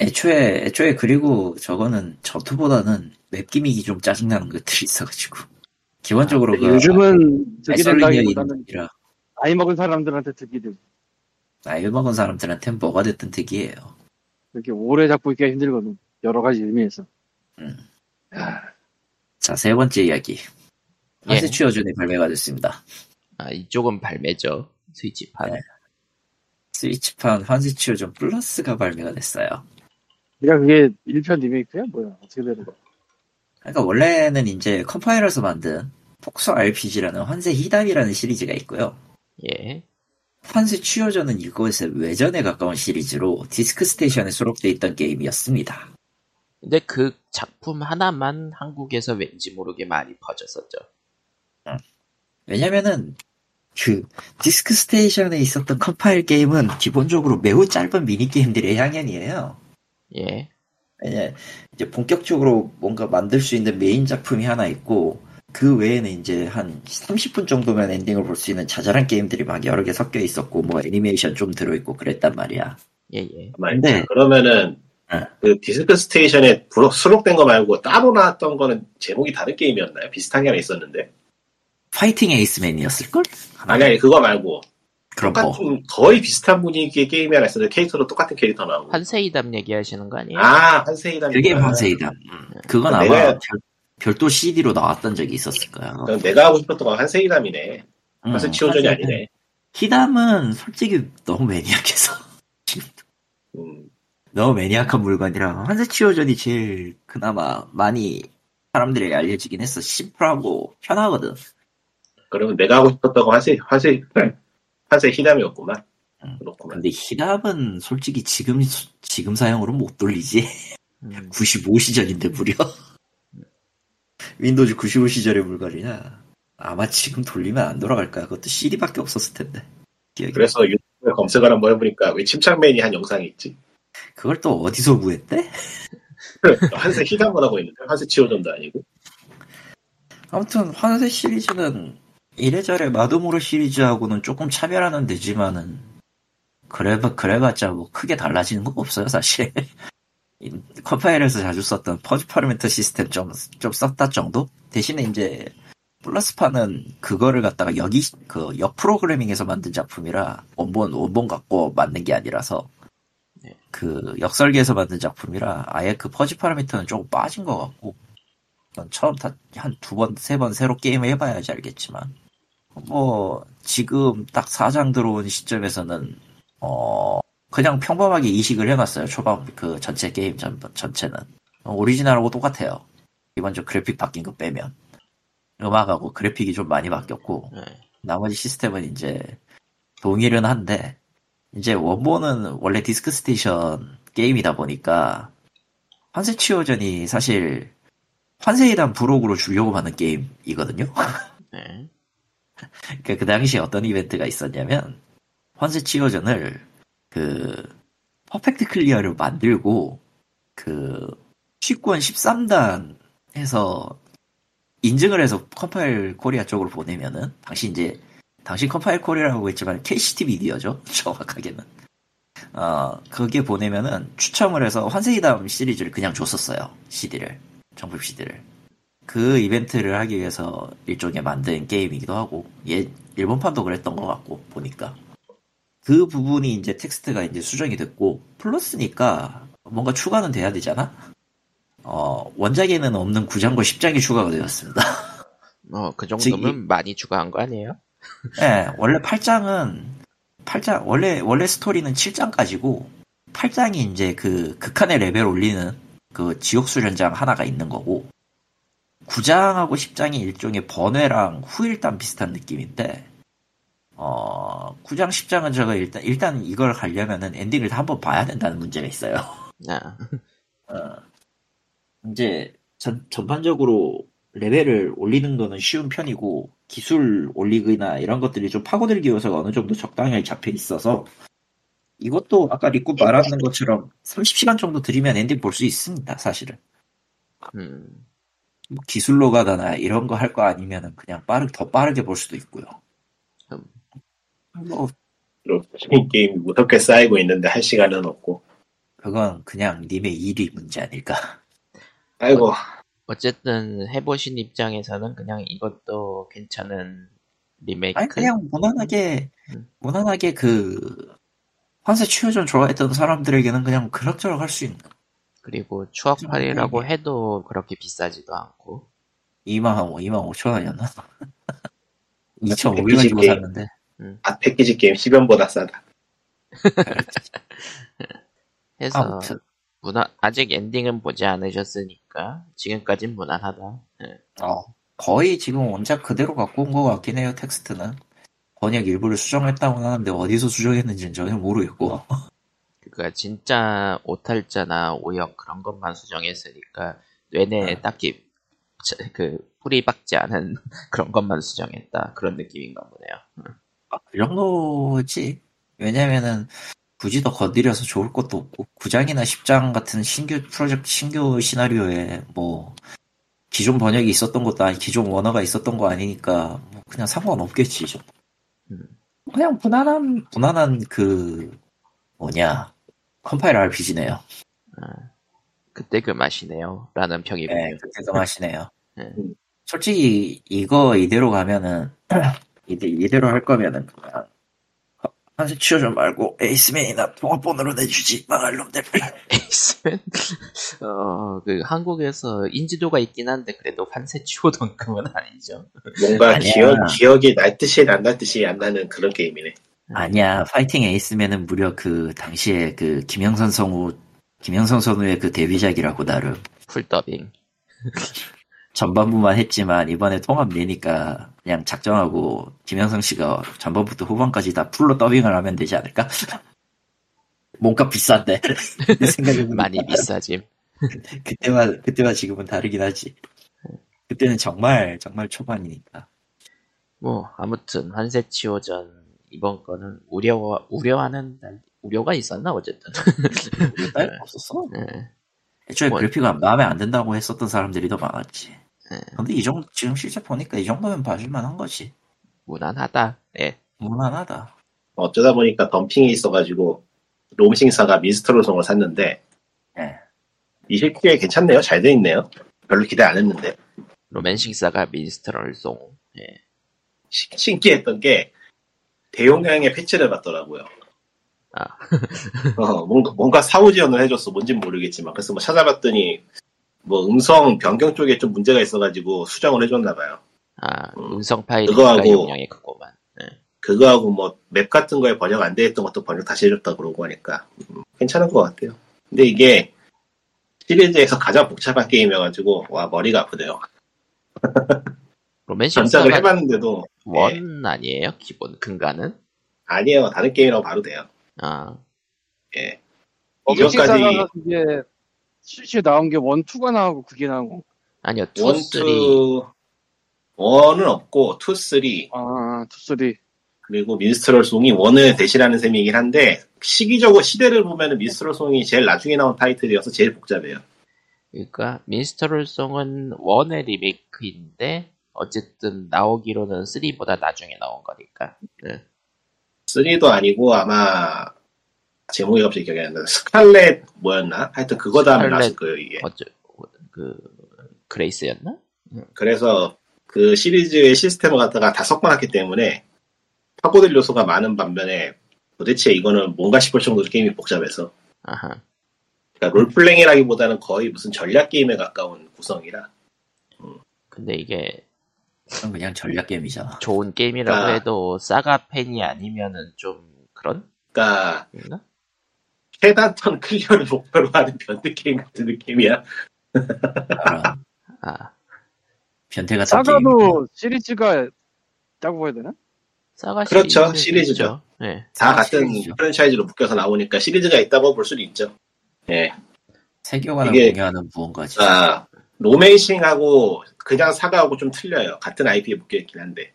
애초에, 애초에 그리고 저거는 전투보다는 맵 기믹이 좀 짜증나는 것들이 있어가지고. 기본적으로 그 요즘은 아이솔리니아 된다기보다는 나이 먹은 사람들한테 득이 되고 나이 먹은 사람들한테는 뭐가 됐든 득이에요. 이렇게 오래 잡고 있기가 힘들거든 여러 가지 의미에서 음. 야, 자, 세 번째 이야기. 예. 하세 취어준이 발매가 됐습니다. 아, 이쪽은 발매죠 스위치판 네. 스위치판 환시 치유전 플러스가 발매가 됐어요. 그러니까 그게 1편 리메이크야? 뭐야? 어떻게 되는 거야? 그러니까 원래는 이제 컴파일에서 만든 폭소 RPG라는 환세희담이라는 시리즈가 있고요. 예. 환세취호전은 이것의 외전에 가까운 시리즈로 디스크 스테이션에 수록되어 있던 게임이었습니다. 근데 그 작품 하나만 한국에서 왠지 모르게 많이 퍼졌었죠. 왜냐면은 그 디스크 스테이션에 있었던 컴파일 게임은 기본적으로 매우 짧은 미니 게임들의 향연이에요. 예. 왜냐 이제 본격적으로 뭔가 만들 수 있는 메인 작품이 하나 있고 그 외에는 이제 한 30분 정도면 엔딩을 볼 수 있는 자잘한 게임들이 막 여러 개 섞여 있었고 뭐 애니메이션 좀 들어있고 그랬단 말이야. 예, 예. 네. 그러면은 네. 그 디스크 스테이션에 수록된 거 말고 따로 나왔던 거는 제목이 다른 게임이었나요? 비슷한 게 하나 있었는데. 파이팅 에이스맨이었을 걸? 아니 아니 그거 말고 그럼 뭐 똑같은 거의 비슷한 분위기의 게임이 하나 있었는데 캐릭터도 똑같은 캐릭터 나오고. 환세이담 얘기하시는 거 아니에요? 아 한세이다. 그게 환세이다. 음, 그건 아마 내가- 별, 별도 CD로 나왔던 적이 있었을 거야. 그럼 내가 하고 싶었던 건 한세이담이네. 음, 한세 치오전이 환세이담. 아니네. 히담은 솔직히 너무 매니악해서 음, (laughs) 너무 매니악한 물건이라 환세 치오전이 제일 그나마 많이 사람들에게 알려지긴 했어. 심플하고 편하거든. 그러면 내가 하고 싶었던 건 한세 한세 한세 히담이었구만. 음. 그렇구만. 근데 히담은 솔직히 지금 지금 사용으로 못 돌리지. 음, 95 시절인데 무려. (laughs) 윈도우즈 95 시절의 물건이야. 아마 지금 돌리면 안 돌아갈 거야. 그것도 CD밖에 없었을 텐데. 기억이. 그래서 유튜브에 검색을 한번 해보니까 왜 침착맨이 한 영상이 있지? 그걸 또 어디서 구했대? 한세 히담을 하고 있는데 한세 치오전도 아니고. 아무튼 환세 시리즈는 이래저래 마도물어 시리즈하고는 조금 차별화는 되지만은 그래 그래봤자 뭐 크게 달라지는 건 없어요 사실. (laughs) 이 컴파일에서 자주 썼던 fuzzy parameter 시스템 좀, 좀 썼다 정도? 대신에 이제 플러스판은 그거를 갖다가 여기 그 역 프로그래밍에서 만든 작품이라 원본 원본 갖고 만든 게 아니라서 네. 그 역설계에서 만든 작품이라 아예 그 fuzzy parameter는 조금 빠진 것 같고 전 처음 다한두 번, 세 번 새로 게임을 해봐야지 알겠지만, 뭐, 지금 딱 4장 들어온 시점에서는, 어, 그냥 평범하게 이식을 해놨어요. 초반, 그 전체 게임 전, 전체는. 어, 오리지널하고 똑같아요. 기본적으로 그래픽 바뀐 거 빼면. 음악하고 그래픽이 좀 많이 바뀌었고, 예. 나머지 시스템은 이제 동일은 한데, 이제 원본은 원래 디스크 스테이션 게임이다 보니까, 환세취호전이 사실 환세희담 부록으로 주려고 하는 게임이거든요. 예. 그러니까 (laughs) 그 당시에 어떤 이벤트가 있었냐면 환세취호전을 그 perfect clear를 만들고 그 시권 13단 해서 인증을 해서 컴파일 코리아 쪽으로 보내면은 당시 이제 당시 컴파일 코리아라고 했지만 KCT 미디어죠? (laughs) 정확하게는. 어 그게 보내면은 추첨을 해서 환세이담 시리즈를 그냥 줬었어요 CD를. 정품 CD를 그 이벤트를 하기 위해서 일종의 만든 게임이기도 하고 예 일본판도 그랬던 것 같고 보니까. 그 부분이 이제 텍스트가 이제 수정이 됐고 플러스니까 뭔가 추가는 돼야 되잖아? 어 원작에는 없는 9장과 10장이 추가가 되었습니다. 뭐, 그 (laughs) 정도면 많이 추가한 거 아니에요? 네, 원래 8장은 8장 원래 원래 스토리는 7장까지고 8장이 이제 그 극한의 레벨 올리는 그 지옥 수련장 하나가 있는 거고 9장하고 10장이 일종의 번외랑 후일담 비슷한 느낌인데 어 9장 10장은 제가 일단 일단 이걸 가려면은 엔딩을 다 한번 봐야 된다는 문제가 있어요. (laughs) 아, 어, 이제 전, 전반적으로 레벨을 올리는 거는 쉬운 편이고 기술 올리기나 이런 것들이 좀 파고들기 요소가 어느 정도 적당히 잡혀 있어서 이것도 아까 리꾸 말하는 것처럼 30시간 정도 들이면 엔딩 볼 수 있습니다 사실은. 음, 뭐 기술로 가거나 이런 거 할 거 아니면은 그냥 빠르 더 빠르게 볼 수도 있고요 음. 뭐 이렇게 게임이 무섭게 쌓이고 있는데 할 시간은 없고. 그건 그냥 님의 일이 문제 아닐까 아이고 어쨌든 해보신 입장에서는 그냥 이것도 괜찮은 리메이크. 아니 그냥 무난하게 음. 무난하게 그 환세 추여전 좋아했던 사람들에게는 그냥 그럭저럭 할 수 있는 그리고 추억팔이라고 해도 그렇게 비싸지도 않고. 2만 2만 5천 원이었나? 2,500원 패키지 주고. 샀는데 아 패키지 게임 10연보다 싸다. (laughs) 해서 아무튼 무난 아직 엔딩은 보지 않으셨으니까 지금까진 무난하다. 예. 어, 거의 지금 원작 그대로 갖고 온 것 같긴 해요, 텍스트는. 번역 일부를 수정했다고 하는데 어디서 수정했는지는 전혀 모르겠고. 그러니까 진짜 오탈자나 오역 그런 것만 수정했으니까 뇌내에 딱히 자- 그 뿌리 박지 않은 (laughs) 그런 것만 수정했다 그런 느낌인가 보네요. 아, 그 정도지. 왜냐면은 굳이 더 건드려서 좋을 것도 없고 9장이나 10장 같은 신규 프로젝트 신규 시나리오에 뭐 기존 번역이 있었던 것도 아니 기존 원어가 있었던 거 아니니까 뭐 그냥 상관없겠지 좀. 음. 그냥 무난한 무난한 그 뭐냐 컴파일 RPG네요. 그때 그 맛이네요. 라는 평이군요. 네, 그때 그 맛이네요. 네. 솔직히 이거 이대로 가면은 (clears throat) 이대, 이대로 할 거면은 그냥 한세 치워줘 말고 에이스맨이나 통합본으로 내주지 망할 놈들. (laughs) 에이스맨 어 그 한국에서 인지도가 있긴 한데 그래도 판세 치고던금은 아니죠. 뭔가. 기억, 기억이 날 듯이 안 날 듯이 안 나는 그런 게임이네. 아니야 파이팅 에이스맨은 무려 그 당시에 그 김영선 성우 김영선 성우의 그 데뷔작이라고 나름 full 더빙. (laughs) 전반부만 했지만 이번에 통합 내니까 그냥 작정하고 김영선 씨가 전반부터 후반까지 다 full로 더빙을 하면 되지 않을까? (laughs) 몸값 비싼데 (laughs) 내 생각에 많이 비싸짐. 그때와 그때와 지금은 다르긴 하지. 그때는 정말 정말 초반이니까. 뭐 아무튼 환세취호전 이번 거는 우려 우려하는 날- 우려가 있었나 어쨌든. 딸 (laughs) 없었어? 예. 애초에 뭐- 그래픽가 마음에 안 든다고 했었던 사람들이 더 많았지. 예. 근데 이 정도 지금 실제 보니까 이 정도면 봐줄만 한 거지. 무난하다. 예. 무난하다. 어쩌다 보니까 덤핑이 있어가지고 롬싱사가 미스트로송을 샀는데 예. 이 새끼 괜찮네요. 잘 돼 있네요. 별로 기대 안 했는데 로맨싱사가 미스터럴송. 예. 시- 신기했던 게 대용량의 패치를 받더라고요. 아. (laughs) 어, 뭔가, 뭔가 사후 지원을 해줬어. 뭔진 모르겠지만. 그래서 뭐 찾아봤더니, 뭐 음성 변경 쪽에 좀 문제가 있어가지고 수정을 해줬나봐요. 아 음. 음성 파일이 그거하고- 용량이 크고만. 예. 그거하고 뭐 맵 같은 거에 번역 안 돼 있던 것도 번역 다시 해줬다 그러고 하니까. 음, 괜찮은 것 같아요. 근데 이게 시리즈에서 가장 복잡한 게임이어가지고, 와, 머리가 아프네요. (laughs) 전작을 로맨싱사가 해봤는데도, 원 아니에요? 기본 근간은? 아니에요. 다른 게임이라고 봐도 돼요. 아 예. 어경식사가 이전까지 그게 실시에 나온 게 원, 투가 나오고 그게 나오고 아니요 투 원, 쓰리 투, 원은 없고, 투, 쓰리, 아 투 쓰리 그리고 민스트럴 송이 원을 대신하는 셈이긴 한데, 시기적으로 시대를 보면은 민스트럴 송이 제일 나중에 나온 타이틀이어서 제일 복잡해요. 그러니까 민스터럴 송은 원의 리메이크인데 어쨌든 나오기로는 3보다 나중에 나온 거니까. 네. 3도 아니고 아마 제목이 갑자기 기억이 안 나. 스칼렛 뭐였나? 하여튼 그거 다음에. 나왔을 거예요 이게. 어쩌 그 그레이스였나? 그래서 그 시리즈의 시스템을 갖다가 다 섞어놨기 때문에 파고들 요소가 많은 반면에 도대체 이거는 뭔가 싶을 정도로 게임이 복잡해서 아하. 그러니까 롤플레잉이라기보다는 거의 무슨 전략 게임에 가까운 구성이라 근데 이게 그건 그냥 전략 게임이잖아. 좋은 게임이라고 아. 해도 사가 팬이 아니면은 좀 그런? 그러니까 있나? 최단 turn clear를 목표로 하는 변태 게임 같은 느낌이야. 아 변태 같은 게임. 사가도 시리즈가 있다고 봐야 되나? 사가 그렇죠, 시리즈. 있죠. 네. 다 아, 같은 시리즈죠. 프랜차이즈로 묶여서 나오니까 시리즈가 있다고 볼 수도 있죠. 예. 세계관을 이게- 공유하는 무언가지. 아, 로맨싱하고 그냥 사과하고 좀 틀려요. 같은 IP에 묶여있긴 한데.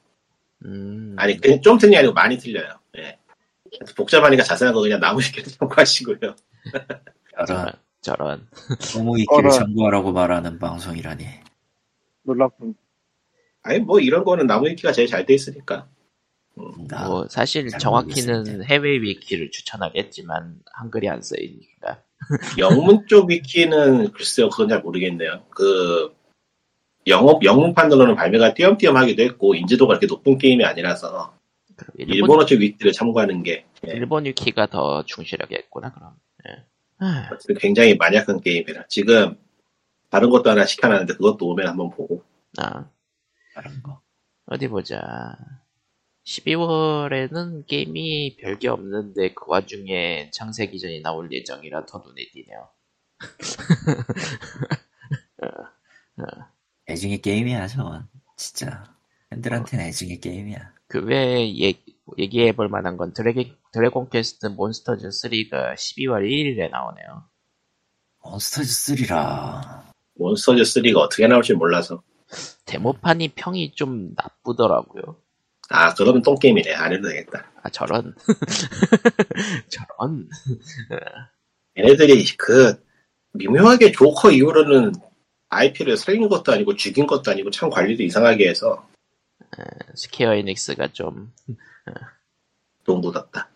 음. 아니, 그냥 좀 틀린 게 아니고 많이 틀려요. 예. 복잡하니까 자세한 거 그냥 나무위키를 (laughs) 참고하시고요. 저런 저런. 너무 있기를. 참고하라고 말하는 방송이라니. 놀랍군. 아니, 뭐 이런 거는 나무 위키가 제일 잘 돼 있으니까. 나뭐 사실 잘 정확히는. 해외 위키를 추천하겠지만 한글이 안 쓰이니까. 영문 쪽 위키는 글쎄요, 그건 잘 모르겠네요. 그, 영업, 영문판으로는 발매가 띄엄띄엄 하기도 했고, 인지도가 그렇게 높은 게임이 아니라서, 일본 일본어 쪽 위키를 참고하는 게, 예, 일본 위키가 더 충실하겠구나 그럼. 예. 아, 굉장히 만약한 게임이라. 지금, 다른 것도 하나 시켜놨는데, 그것도 오면 한번 보고. 아, 다른 거. 어디 보자. 12월에는 게임이 별게 없는데 그 와중에 창세기전이 나올 예정이라 더 눈에 띄네요. (laughs) 애증의 게임이야 저건 진짜 팬들한테는 애증의 게임이야 그 외에 얘기해 볼 만한 건 드래기, 드래곤 퀘스트 몬스터즈 3가 12월 1일에 나오네요. 몬스터즈 3라 몬스터즈 3가 어떻게 나올지 몰라서. 데모판이 평이 좀 나쁘더라고요. 아, 그러면 똥게임이네. 안 해도 되겠다. 아, 저런. (laughs) 저런. 얘네들이 그, 미묘하게 조커 이후로는 IP를 살린 것도 아니고 죽인 것도 아니고 참 관리도 이상하게 해서 스퀘어 에닉스가 좀 놈들답다.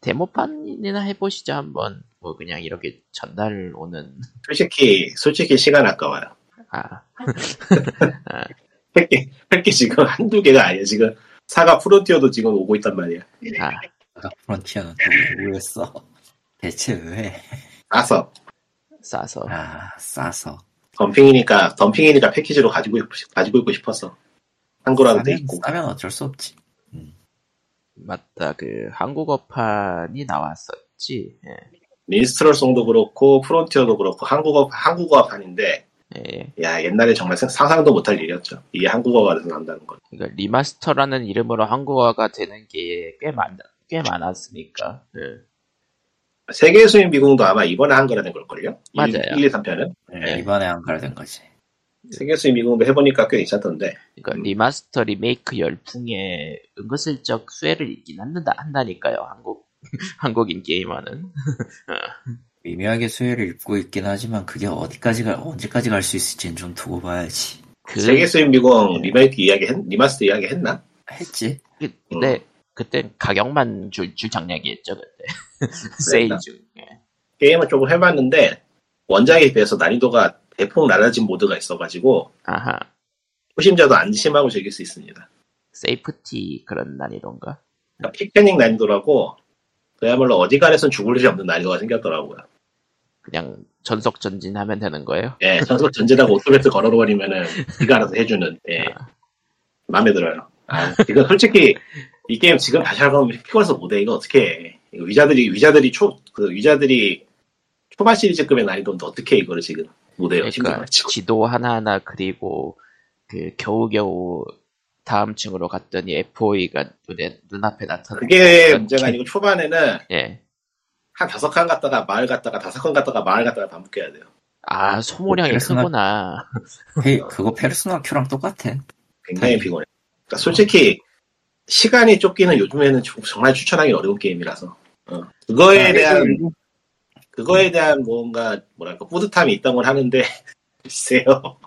데모판이나 해보시죠 한번 뭐 그냥 이렇게 전달 오는 솔직히, 솔직히 시간 아까워요. 아 (laughs) 할게, 할게 지금 한두 개가 아니야. 지금 사가 프론티어도 지금 오고 있단 말이야. 아, 프론티어는 또왜 써? 대체 왜? 싸서. 싸서 아 싸서 덤핑이니까, 덤핑이니까 패키지로 가지고, 있- 가지고 있고 싶어서. 한글화도 돼 있고. 싸면 어쩔 수 없지 맞다 그 한국어판이 나왔었지 예. 민스트럴송도 그렇고, 프론티어도 그렇고, 한국어, 한국어판인데, 예. 야, 옛날에 정말 상- 상상도 못할 일이었죠. 이게 한국어가 돼서 난다는 건. 그러니까 remaster라는 이름으로 한국어가 되는 게 꽤 많, 꽤 많았으니까 예. 세계수의 미궁도 아마 이번에 한글화된 걸걸요? 맞아요. 1, 2, 3편은? 네, 이번에 한글화된 거지 세계수의 미궁도 해보니까 꽤 괜찮던데. 그러니까 음. remaster 리메이크 열풍에 은근슬쩍 수혜를 입긴 한다, 한다니까요 한국 (laughs) 한국인 게이머는 (laughs) 미묘하게 수혜를 입고 있긴 하지만 그게 어디까지 가 언제까지 갈 수 있을지는 좀 두고 봐야지 그 세계수의 미궁 리메이크 이야기 했, remaster 이야기 했나? 했지 그- 근데 그때 가격만 줄, 줄 장량이었죠 그때 세일 중 예. 게임은 조금 해봤는데, 원작에 비해서 난이도가 대폭 낮아진 모드가 있어가지고, 아하 초심자도 안심하고 즐길 수 있습니다. safety 그런 난이도인가 그러니까 피크닉 난이도라고, 그야말로 어지간해선 죽을 일이 없는 난이도가 생겼더라고요. 그냥 전속 전진하면 되는 거예요 예, 전속 전진하고 auto battle 걸어버리면은, 네가 알아서 해주는, 예. 마음에 들어요. 아, (laughs) 이거 솔직히, 이 게임 지금 다시 하면 피곤해서 못해. 이거 어떻게 해. 이거 위저드리, 위저드리 초, 그, 위저드리 초반 시리즈급의 난이도인데 어떻게 해, 이거를 지금. 못해요. 그러니까. 지도 하나 하나 그리고 그 겨우겨우 다음 층으로 갔더니 FOE가 눈에 눈앞에 나타나 그게 문제가 아니고 초반에는 예. 한 다섯 칸 갔다가 마을 갔다가 다섯 칸 갔다가 마을 갔다가 반복해야 돼요. 아 소모량이 그래서 크구나 헤이, 그거 페르소나 Q랑 똑같아 굉장히 네. 피곤해. 그러니까 솔직히 시간이 쫓기는 요즘에는 조- 정말 추천하기 어려운 게임이라서 어. 그거에 아, 대한 그거에 대한 뭔가 뭐랄까 뿌듯함이 있다고 하는데 (laughs) 글쎄요. 그러니까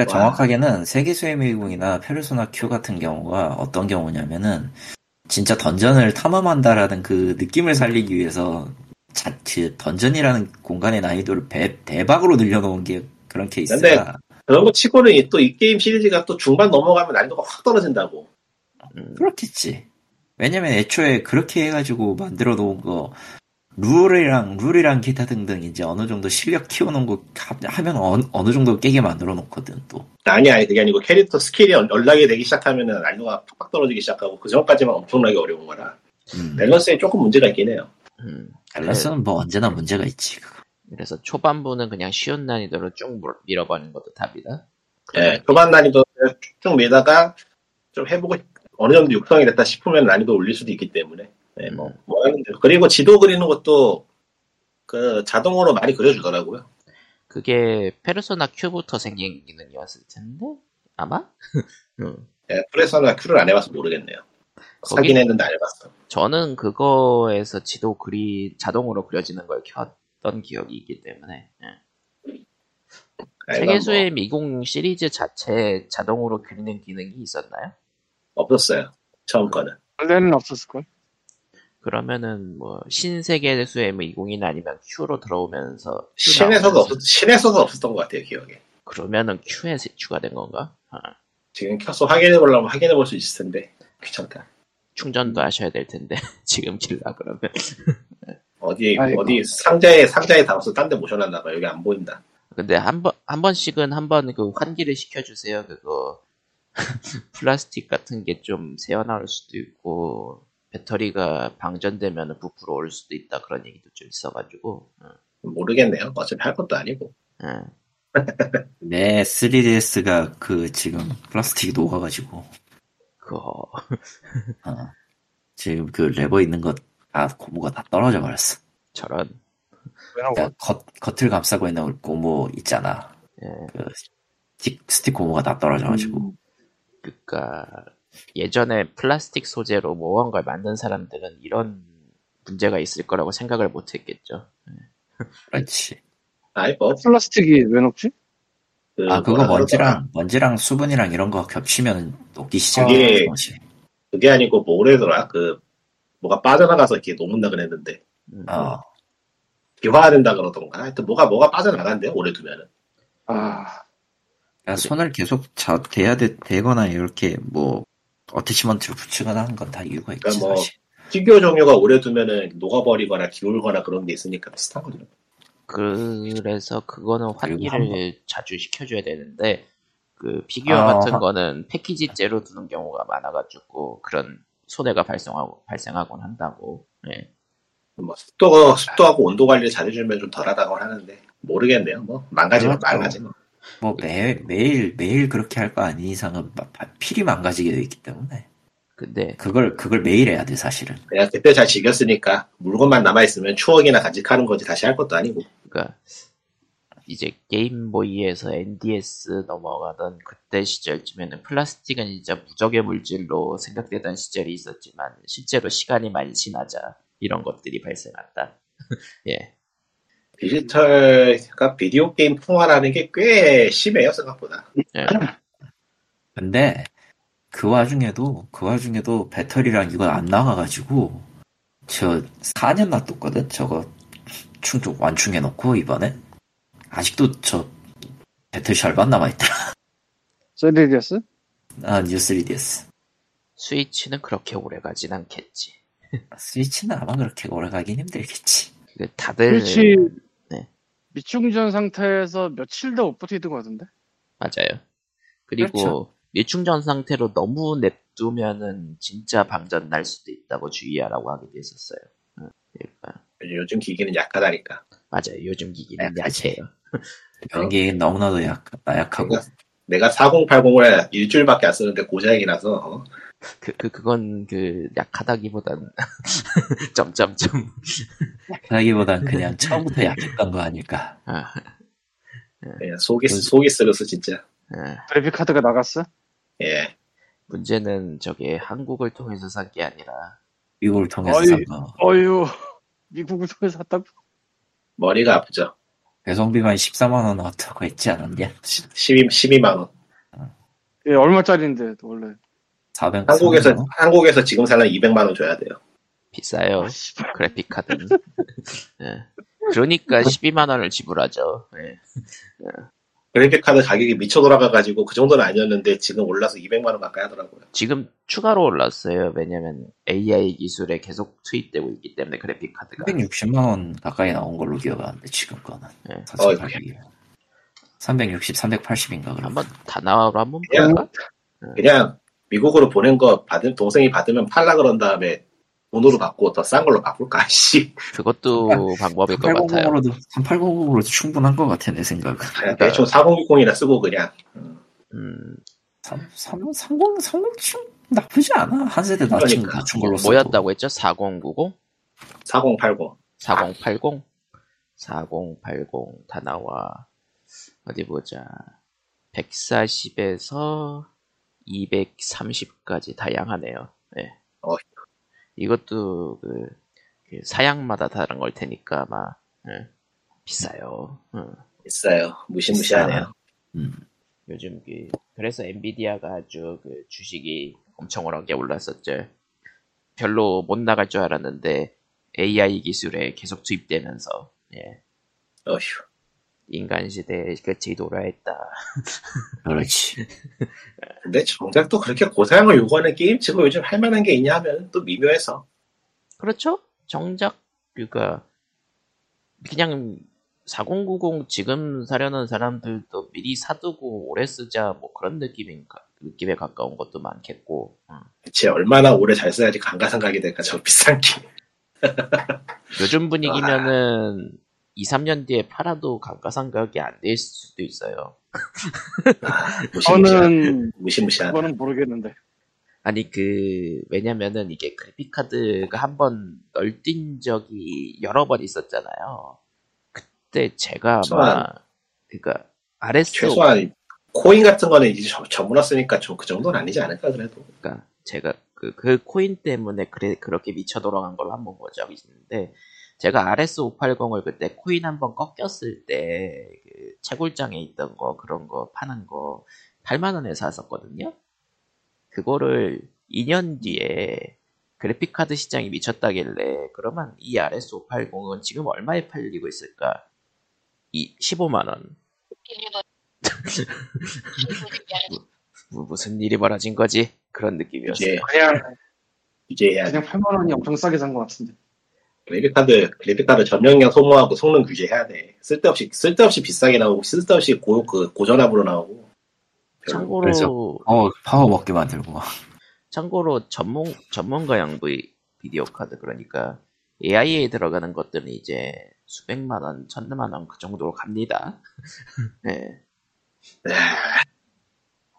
와. 정확하게는 세계수의 미궁이나 페르소나 Q 같은 경우가 어떤 경우냐면은 진짜 던전을 탐험한다라는 그 느낌을 살리기 위해서 자, 그 던전이라는 공간의 난이도를 배- 대박으로 늘려놓은 게 그런 케이스가 그런 거 치고는 또 이 게임 시리즈가 또 중반 넘어가면 난이도가 확 떨어진다고. 음, 그렇겠지. 왜냐면 애초에 그렇게 해가지고 만들어 놓은 거 룰이랑 룰이랑 기타 등등 이제 어느 정도 실력 키워놓은 거 하- 하면 어느, 어느 정도 깨게 만들어 놓거든 또. 아니 아니 그게 아니고 캐릭터 스킬이 언- unlock이 되기 시작하면은 난이도가 팍팍 떨어지기 시작하고 그 전까지만 엄청나게 어려운 거라 음. 밸런스에 조금 문제가 있긴 해요. 음. 밸런스는 뭐 언제나 문제가 있지. 그거. 그래서 초반부는 그냥 쉬운 난이도로 쭉 밀- 밀어버리는 것도 답이다. 예, 초반 난이도 쭉쭉 밀다가 좀 해보고 싶- 어느 정도 육성이 됐다 싶으면 난이도 올릴 수도 있기 때문에 예, 뭐, 뭐 하는데 그리고 지도 그리는 것도 그 자동으로 많이 그려주더라고요. 그게 페르소나 Q부터 생긴 기능이었을 텐데 아마? (laughs) 음. 예, 프레서나 큐를 안 해봐서 모르겠네요. 사긴 했는데 안 해봤어. 저는 그거에서 지도 그리 자동으로 그려지는 걸 켰던 기억이 있기 때문에 예. 아, 세계수의 이건 미궁 시리즈 자체에 자동으로 그리는 기능이 있었나요? 뭐 없었어요. 처음 거는. 원래는 없었을걸? 그러면은 뭐 신세계수의 미궁이나 아니면 Q로 들어오면서 Q 신에서도 없었, 신에서도 없었던 것 같아요, 기억에. 그러면은 Q에 추가된 건가? 아, 지금 켜서 확인해 보려면 확인해 볼 수 있을 텐데 귀찮다. 충전도 하셔야 될 텐데 (laughs) 지금 길라 그러면 (laughs) 어디 아이고. 어디 상자에 상자에 담아서 딴 데 모셔놨나 봐. 여기 안 보인다. 근데 한 번 한 번씩은 한 번 그 환기를 시켜주세요 그거 (laughs) 플라스틱 같은 게 좀 새어나올 수도 있고 배터리가 방전되면 부풀어 올 수도 있다 그런 얘기도 좀 있어가지고 응, 모르겠네요. 어차피 할 것도 아니고. 응. 내 3DS가 그 지금 플라스틱이 녹아가지고 그거 (laughs) 어, 지금 그 레버 있는 것 다 고무가 다 떨어져 버렸어. 저런 그러니까 겉 겉을 감싸고 있는 고무 있잖아. 예. 그 스틱, 스틱 고무가 다 떨어져가지고 그니까 예전에 플라스틱 소재로 모호한 걸 만든 사람들은 이런 문제가 있을 거라고 생각을 못 했겠죠. 그렇지. 아이, 뭐, 플라스틱이 왜 녹지? 그 아 그거. 먼지랑 먼지랑 수분이랑 이런 거 겹치면 녹기 시작하는 거지. 그게 아니고 뭐래더라. 그, 뭐가 빠져나가서 이렇게 녹는다 그랬는데. 음, 어. 기화된다 그러던가. 하여튼 뭐가, 뭐가 빠져나간대요. 오래 두면은. 아, 그러니까 손을 계속 자, 대야 되, 되거나 이렇게 뭐 어태치먼트를 붙이거나 하는 건 다 이유가 있지 그러니까 뭐- 사실. 피규어 종류가 오래 두면은 녹아버리거나 기울거나 그런 게 있으니까 비슷한 거죠. 그래서 그거는 환기를 자주 시켜줘야 되는데 그 피규어 아, 같은 하- 거는 패키지째로 두는 경우가 많아가지고 그런 손해가 발생하고 발생하곤 한다고. 예. 뭐 습도 습도하고 온도 관리를 잘해주면 좀 덜하다고 하는데 모르겠네요. 뭐 망가지면 그렇죠. 망가지. 뭐. 뭐 매일 매일 매일 그렇게 할 거 아닌 이상은 필히 망가지게 돼 있기 때문에 근데 그걸 그걸 매일 해야 돼 사실은. 그냥 그때 잘 즐겼으니까 물건만 남아 있으면 추억이나 간직하는 거지 다시 할 것도 아니고. 그러니까 이제 게임보이에서 NDS 넘어가던 그때 시절쯤에는 플라스틱은 진짜 무적의 물질로 생각되던 시절이 있었지만 실제로 시간이 많이 지나자 이런 것들이 발생한다. (laughs) 예. 디지털, 그러니까 비디오 게임 풍화라는 게 꽤 심해요 생각보다. 예. 근데 그 와중에도 그 와중에도 배터리랑 이거 안 나가가지고 저 4년 놔뒀거든 저거 충족 완충해 놓고 이번에 아직도 저 배터리 절반 남아있다 3DS? 아 뉴 3DS 스위치는 그렇게 오래 가진 않겠지. 스위치는 아마 그렇게 오래 가긴 힘들겠지 그 다들 스위치 네. 미충전 상태에서 며칠도 못 버티던 것 같은데? 맞아요. 그리고 그렇죠. 미충전 상태로 너무 냅두면은 진짜 방전 날 수도 있다고 주의하라고 하기도 했었어요. 응, 그러니까 요즘 기기는 약하다니까. 맞아요. 요즘 기기는. 약해요. 연기 너무나도 약, 나약하고 내가 4080을 일주일밖에 안 쓰는데 고장이 나서 어? 그, 그, 그건 그 약하다기보단 (laughs) 점점점 하기보단 그냥 처음부터 약했던 거 아닐까 아, 그냥 속이 속이 쓰러서 진짜. 아. 그래픽 카드가 나갔어? 예. 문제는 저게 한국을 통해서 산 게 아니라 미국을 통해서 어이. 산 거 어휴, 미국을 통해서 샀다고? 머리가 아프죠. 배송비만 14만원 나왔다고 했지 않았냐 12 12만 원. 예, 얼마짜리인데, 원래. 400, 한국에서 400만 원? 한국에서 지금 살려면 200만 원 줘야 돼요. 비싸요. 아. (laughs) 그래픽 카드는. (laughs) 예. 그러니까 12만 원을 지불하죠. 예. 그래픽 카드 가격이 미쳐 돌아가가지고 그 정도는 아니었는데 지금 올라서 200만 원 가까이 하더라고요. 지금 추가로 올랐어요. 왜냐면 AI 기술에 계속 투입되고 있기 때문에 그래픽 카드가 360만 원 가까이 나온 걸로 기억하는데 지금 거는 예. 사실 가격이 360, 380인가 그럼 한번 다 나와로 한번 그냥- 볼까? 그냥 미국으로 보낸 거 받은 동생이 받으면 팔라 그런 다음에 돈으로 받고 더 싼 걸로 바꿀까? (laughs) 씨. 그것도 방법일 것 같아요. 3800으로도 3800으로도 충분한 것 같아 내 생각은 그냥 대충 4060이나 쓰고 그냥 음, 3, 3, 30, 30층 나쁘지 않아 한 세대 낮춘, 그러니까. 낮춘 걸로 써도 뭐였다고 했죠? 4090? 4080. 4080? 4080 다 나와 어디 보자 140에서 230까지 다양하네요. 네. 어. 이것도 그, 그 사양마다 다른 걸 테니까 아마 예, 비싸요. 음. 비싸요. 무시무시하네요. 음. 요즘 그 그래서 엔비디아가 아주 그 주식이 엄청 오르게 올랐었죠. 별로 못 나갈 줄 알았는데 AI 기술에 계속 투입되면서 예, 어휴. 인간 시대에 끝이 돌아했다. (laughs) 그렇지 근데 정작 또 그렇게 고사양을 요구하는 게임 치고 요즘 할 만한 게 있냐 하면 또 미묘해서. 그렇죠? 정작 그니까 그냥 4090 지금 사려는 사람들도 미리 사두고 오래 쓰자 뭐 그런 느낌인가 느낌에 가까운 것도 많겠고 음. 대체 얼마나 오래 잘 써야지 감가상각이 될까 저 비싼 게. 요즘 분위기면은 (laughs) 2, 3년 뒤에 팔아도 감가상각이 안 될 수도 있어요. (laughs) 저는 무시무시한. 그거는 모르겠는데. 아니 그 왜냐면은 이게 그래픽 카드가 한 번 널뛴 적이 여러 번 있었잖아요. 그때 제가 아마 최소한- 그러니까 RS 최소한 코인 같은 거는 이제 저- 저물었으니까 좀 그 정도는 아니지 않을까 그래도. 그러니까 제가 그, 그 코인 때문에 그래 그렇게 미쳐 돌아간 걸로 한 번 본 적이 있는데 제가 RS580을 그때 코인 한번 꺾였을 때 그 채굴장에 있던 거 그런 거 파는 거 8만 원에 샀었거든요. 그거를 2년 뒤에 그래픽 카드 시장이 미쳤다길래 그러면 이 RS580은 지금 얼마에 팔리고 있을까? 이 15만 원. (laughs) 뭐, 무슨 일이 벌어진 거지? 그런 느낌이었어요. 이제 그냥 이제 그냥 8만 원이 엄청 싸게 산 것 같은데. 그래픽카드 그래픽카드 전용량 소모하고 성능 규제해야 돼. 쓸데없이 쓸데없이 비싸게 나오고 쓸데없이 고, 그 고전압으로 나오고. 참고로 그래서- 어 파워 먹게 만들고 막. 참고로 전문 전문가용 V 비디오 카드 그러니까 AI에 들어가는 것들은 이제 수백만 원, 천만 원 그 정도로 갑니다. (laughs) 네. 네.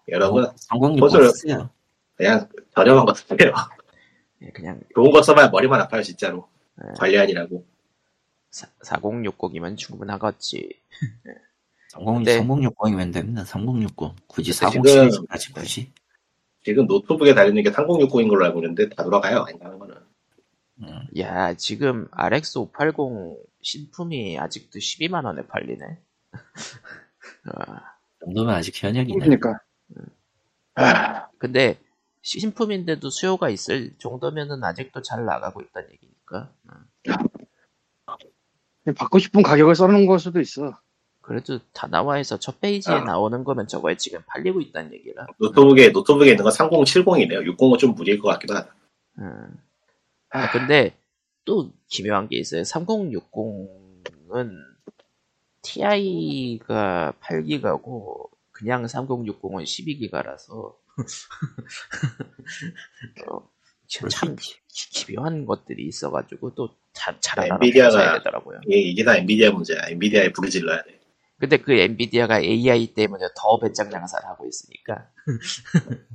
여러분 성공률 퍼즐- 쓰요. 그냥 저렴한 거 쓰세요. 네, 그냥 좋은 거 써봐야 머리만 아파요 진짜로. 네. 관리아니라고. 4060이면 충분하겠지. 성공 네. 성공 60이면 됩니다. 3060 굳이 근데 40 지금- 시리즈까지 굳이. 지금 노트북에 달리는 게 3060인 걸로 알고 있는데 다 돌아가요. 아니라는 거는. 음. 야 지금 RX580 신품이 아직도 12만 원에 팔리네. (laughs) 아, 이 정도면 아직 현역이네. 그러니까. 아, 근데 신품인데도 수요가 있을 정도면은 아직도 잘 나가고 있다는 얘기니까. 음. 그냥 받고 싶은 가격을 써놓은 걸 수도 있어. 그래도 다 나와에서 첫 페이지에 아. 나오는 거면 저거에 지금 팔리고 있다는 얘기라. 노트북에 노트북에 있는 건 3070이네요. 60은 좀 무리일 것 같기도 하다. 음. 아, 근데 또 기묘한 게 있어요. 3060은 TI가 8기가고 그냥 3060은 12기가라서 어, 참, 참 기묘한 것들이 있어가지고 또 잘, 잘 네, 엔비디아가- 되더라고요. 이게, 이게 다 엔비디아 문제야. 엔비디아에 부르질러야 돼. 근데 그 엔비디아가 AI 때문에 더 배짱 장사를 하고 있으니까 (laughs)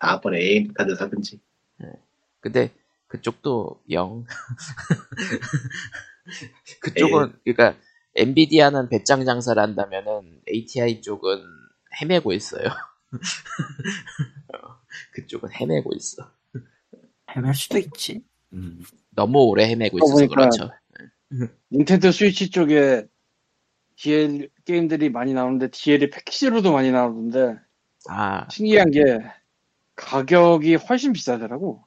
다음번에 AMD 카드 사든지. 근데 그쪽도 영. (laughs) 그쪽은 그러니까 엔비디아는 배짱 장사를 한다면은 ATI 쪽은 헤매고 있어요. (laughs) 어, 그쪽은 헤매고 있어. 헤맬 수도 있지. 음. 너무 오래 헤매고 그러고 있어서 보니까- 그렇죠. 닌텐도 스위치 쪽에 DL 게임들이 많이 나오는데 DL이 패키지로도 많이 나오는데 아 신기한 게 가격이 훨씬 비싸더라고.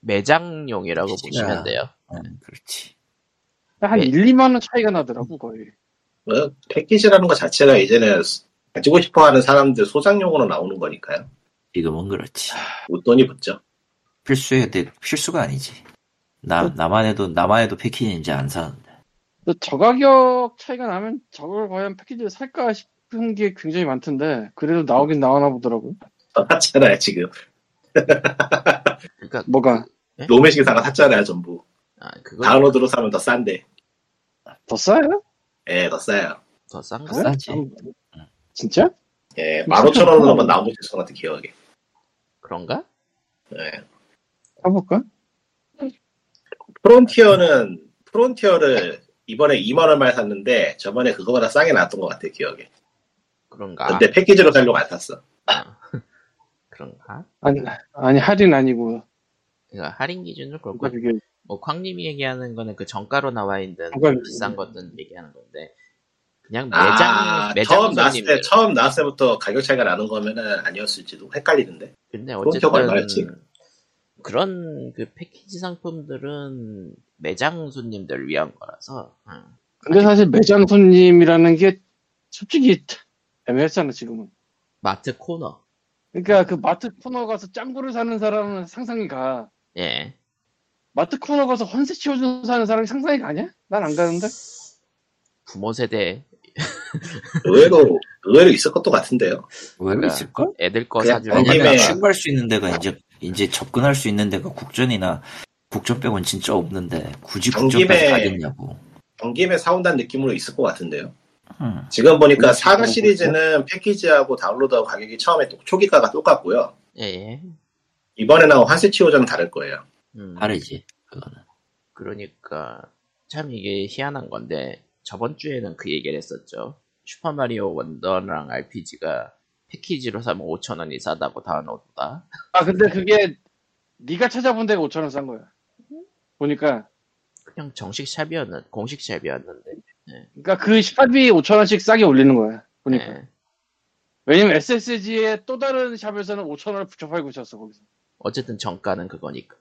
매장용이라고 패키지가- 보시면 돼요. 음, 그렇지. 한 네. 1, 2만 원 차이가 나더라고 거의. 뭐, 패키지라는 것 자체가 이제는 가지고 싶어 하는 사람들 소장용으로 나오는 거니까요. 지금은 그렇지. 웃돈이 붙죠. 필수에 대 필수가 아니지. 나 나만 해도 나만 해도 패키지인지 안 사는데. 근데 저 가격 차이가 나면 저걸 과연 패키지를 살까 싶은 게 굉장히 많던데 그래도 나오긴 나오나 보더라고요. 샀잖아요, 지금. 그러니까 뭐가 노메 신사가 샀잖아요, 전부. 아, 그거 다운로드로 사면 더 싼데. 더 싸요? 예, 더 싸요. 더 싼가? 그래? 싸지. 음, 진짜? 예, 15,000원으로 한번 나온 거 있을 것 같은 기억에. 그런가? 예. 사볼까? 프론티어는, 프론티어를 이번에 2만 원만 샀는데, 저번에 그거보다 싸게 나왔던 것 같아요, 기억에. 그런가? 근데 패키지로 살려고 안 샀어. 그런가? 아니, 아니 할인 아니고 그러니까 할인 기준으로 그렇고 뭐 쾅님이 얘기하는 거는 그 정가로 나와 있는 비싼 것들 얘기하는 건데 그냥 매장 아, 매장 처음 나왔을 때, 처음 나왔을 때부터 가격 차이가 나는 거면은 아니었을지도 헷갈리는데. 근데? 어쨌든 그런 그 패키지 상품들은 매장 손님들을 위한 거라서 응. 근데 사실 매장 손님이라는 게 솔직히 애매했잖아 지금은. 마트 코너 그러니까 그 마트 코너 가서 짱구를 사는 사람은 상상이 가. 예 마트 코너 가서 헌세 치워주는 사는 사람이 상상이 가냐? 난 안 가는데. 부모 세대 (laughs) 의외로 의외로 있을 것도 같은데요. 왜 그러니까 있을까? 애들 거 왜냐면 되니까. 출구할 수 있는 데가 이제 이제 접근할 수 있는 데가 국전이나 국전 빼곤 진짜 없는데 굳이 온 국전까지 가겠냐고. 온 김에 사온다는 느낌으로 있을 것 같은데요. 음. 지금 보니까 음, 사가 음, 시리즈는 패키지하고 다운로드하고 가격이 처음에 또- 초기가가 똑같고요. 예, 예. 이번에 나온 환세치오전은 다를 거예요. 음, 다르지 그거는. 그러니까 참 이게 희한한 건데 저번 주에는 그 얘기를 했었죠. 슈퍼마리오 원더랑 RPG가 패키지로 사면 5천 원이 싸다고 다운로드다. 아 근데 그게 네가 찾아본 데가 5천 원 싼 거야. 보니까 그냥 정식 샵이었는 공식 샵이었는데. 그러니까 그 샵이 5천 원씩 싸게 올리는 거야. 보니까 예. 왜냐면 SSG의 또 다른 샵에서는 5천 원을 붙여 팔고 있었어 거기서. 어쨌든 정가는 그거니까.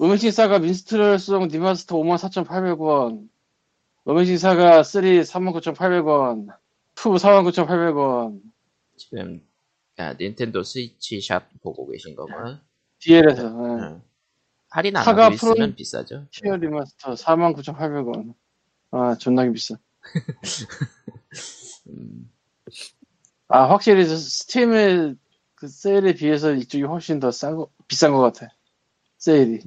로맨싱 사가 민스트럴송 remaster 54,800원, 로맨싱 사가 3 39,800원, 2 49,800원, 지금 아, 닌텐도 스위치 샵 보고 계신 거구나. DL에서 응. 할인 안 하고 있으면 프론- 비싸죠. 티어 remaster 49,800원. 아 존나게 비싸. (laughs) 음, 아 확실히 저 스팀의 그 세일에 비해서 이쪽이 훨씬 더 싼 거, 비싼 것 같아. 세일이.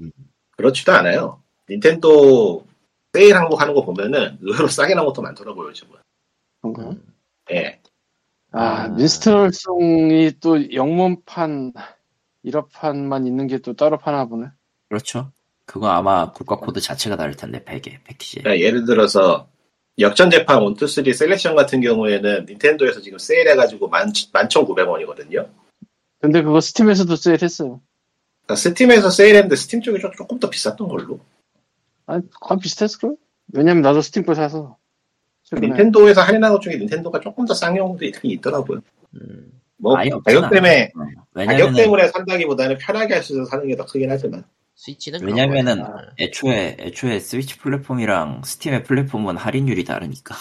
그렇지도 않아요. 닌텐도 세일 항목 하는 거 보면은 의외로 싸게 나온 것도 많더라고요, 요즘은. 그런가? 음. 예. 아, 아. 민스트럴송이 또 영문판, 일어판만 있는 게 또 따로 파나 보네. 그렇죠. 그거 아마 국가 코드 자체가 다를 텐데 패계 패키지. 그러니까 예를 들어서 역전 재판 1, 2, 3 셀렉션 같은 경우에는 닌텐도에서 지금 세일해가지고 11,900원이거든요. 근데 그거 스팀에서도 세일했어요. 그러니까 스팀에서 세일했는데 스팀 쪽이 좀- 조금 더 비쌌던 걸로. 아니, 거의 비슷했을걸? 왜냐면 나도 스팀 거 사서. 최근에. 닌텐도에서 할인한 것 중에 닌텐도가 조금 더 싼 경우도 있긴 있더라고요. 음. 뭐 가격 때문에. 어, 가격 때문에 산다기보다는 편하게 할 수 있어서 사는 게 더 크긴 하지만 스위치는 왜냐면은. 애초에 애초에 스위치 플랫폼이랑 스팀의 플랫폼은 할인율이 다르니까.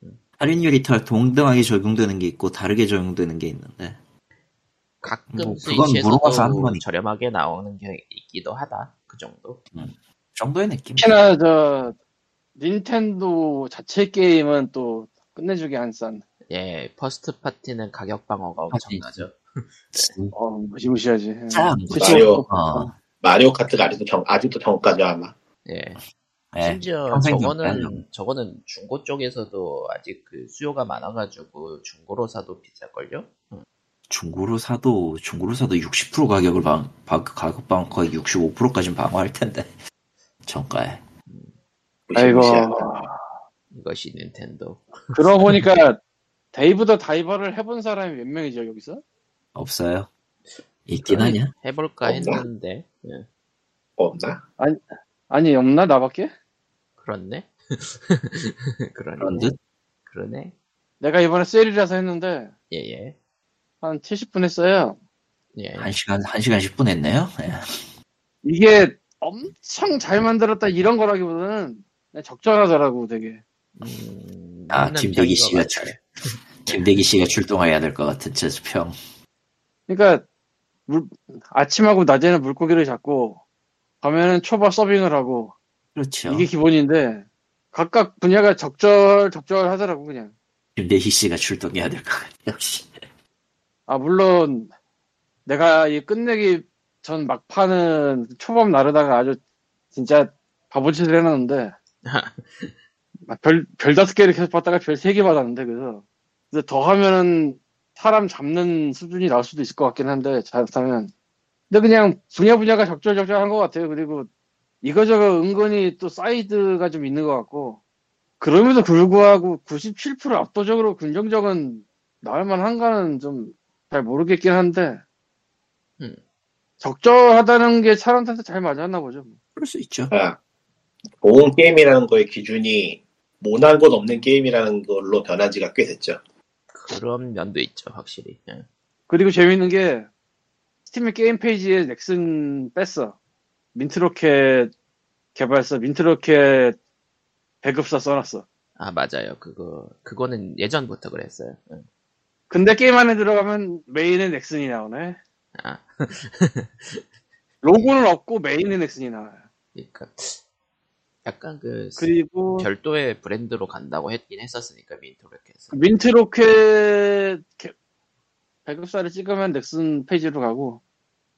(laughs) 할인율이 다 동등하게 적용되는 게 있고 다르게 적용되는 게 있는데 가끔 뭐 그건 스위치에서도 물어봐서 하는 거니까. 저렴하게 나오는 게 있기도 하다. 그 정도. 정도의 느낌. 특히나 저, 닌텐도 자체 게임은 또 끝내주기 안 싼. 예, first party는 가격 방어가 파티. 엄청나죠. 어, 무시무시하지. 참, 그치? 마리오. 어, 마리오 카트가 아직도 정, 아직도 정가죠 아마. 예. 예. 심지어 저거는 정가죠. 저거는 중고 쪽에서도 아직 그 수요가 많아가지고 중고로 사도 비쌀걸요? 중고로 사도 중고로 사도 60% 가격을 방, 방 가격 방 거의 65%까지는 방어할 텐데 (laughs) 정가에 아이고. 이것이 닌텐도. 그러고 보니까 (laughs) 데이브 더 다이버를 해본 사람이 몇 명이죠, 여기서? 없어요. 있긴. 하냐? 해볼까 없나? 했는데 예, 없나? 아니, 없나? 나밖에? 그렇네. (laughs) 그러네. 그런 듯? 그러네. 내가 이번에 세일이라서 했는데, 예예. 한 70분 했어요. 예. 한 시간 한 시간 10분 했네요. 예. 이게 엄청 잘 만들었다 이런 거라기보다는 적절하더라고 되게 음, 아 김대기 씨가. 출 김대기 씨가 출동해야 될 것 같은 제수평. 그러니까 물- 아침하고 낮에는 물고기를 잡고 밤에는 초밥 서빙을 하고 그렇죠. 이게 기본인데 각각 분야가 적절 적절하더라고 그냥 김대희 씨가 출동해야 될 것 같아요. 역시. 아 물론 내가 이 끝내기 전 막판은 초밥 나르다가 아주 진짜 바보짓을 해놨는데 막 별, 별 다섯 개를 계속 받다가 별 세 개 받았는데 그래서 그래서 더 하면은 사람 잡는 수준이 나올 수도 있을 것 같긴 한데 잘하면 근데 그냥 분야 분야가 적절적절한 것 같아요 그리고 이거저거 은근히 또 사이드가 좀 있는 것 같고 그럼에도 불구하고 97% 압도적으로 긍정적은 나올 만한가는 좀 잘 모르겠긴 한데 음. 적절하다는 게 사람들한테 잘 맞았나 보죠 뭐. 그럴 수 있죠. 아, 좋은 게임이라는 거의 기준이 모난 곳 없는 게임이라는 걸로 변한 지가 꽤 됐죠. 그런 면도 있죠, 확실히. 예. 그리고 재밌는 게 스팀의 게임 페이지에 넥슨 뺐어. 민트로켓 개발사 민트로켓 배급사 써놨어. 아 맞아요. 그거 그거는 예전부터 그랬어요. 예. 근데 게임 안에 들어가면 메인에 넥슨이 나오네. 아 로고는 없고 메인에 넥슨이 나와요. 그러니까 약간 그 그리고 별도의 브랜드로 간다고 했긴 했었으니까 민트로켓에서 민트로켓 개- 배급사를 찍으면 넥슨 페이지로 가고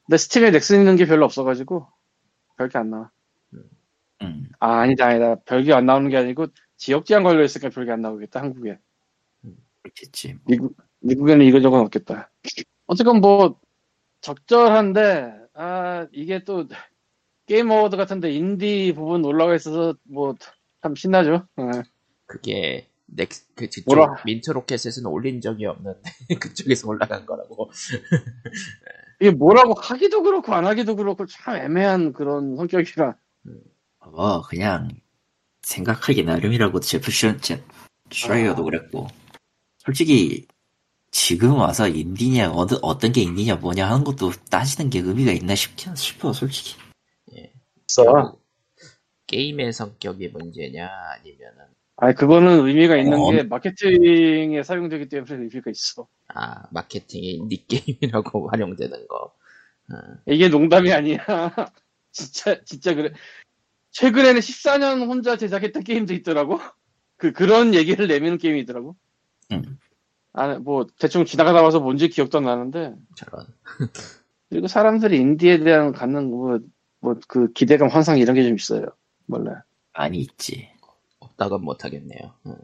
근데 스팀에 넥슨 있는 게 별로 없어가지고 별게 안 나와. 음. 아 아니다 아니다. 별게 안 나오는 게 아니고 지역 제한 걸려 있으니까 별게 안 나오겠다 한국에. 그렇겠지. 미국 미국에는 이거저거 없겠다. 어쨌건 뭐 적절한데 아 이게 또 게임 어워드 같은데 인디 부분 올라가 있어서 뭐 참 신나죠 예. 그게 넥스 그 그쪽 뭐라? 민트 로켓에서는 올린 적이 없는데 (laughs) 그쪽에서 올라간 거라고 (laughs) 이게 뭐라고 하기도 그렇고 안 하기도 그렇고 참 애매한 그런 성격이라 뭐 그냥 생각하기 나름이라고 제프 슈, 제, 슈라이어도 아. 그랬고 솔직히 지금 와서 인디냐 어떤 어떤 게 인디냐 뭐냐 하는 것도 따지는 게 의미가 있나 싶긴 싶어 솔직히 있어. 게임의 성격이 문제냐 아니면은? 아니 그거는 의미가 있는 어. 게 마케팅에 사용되기 때문에 의미가 있어. 아 마케팅의 인디 게임이라고 (laughs) 활용되는 거. 어, 이게 농담이 아니야. (laughs) 진짜 진짜 그래. 최근에는 14년 혼자 제작했던 게임도 있더라고. 그 그런 얘기를 내미는 게임이 있더라고. 음. 아뭐 대충 지나가다 와서 뭔지 기억도 안 나는데. 저런. 그리고 사람들이 인디에 대한 갖는 뭐 뭐 그 기대감 환상 이런 게 좀 있어요 몰라 많이 있지 없다곤 못하겠네요 어.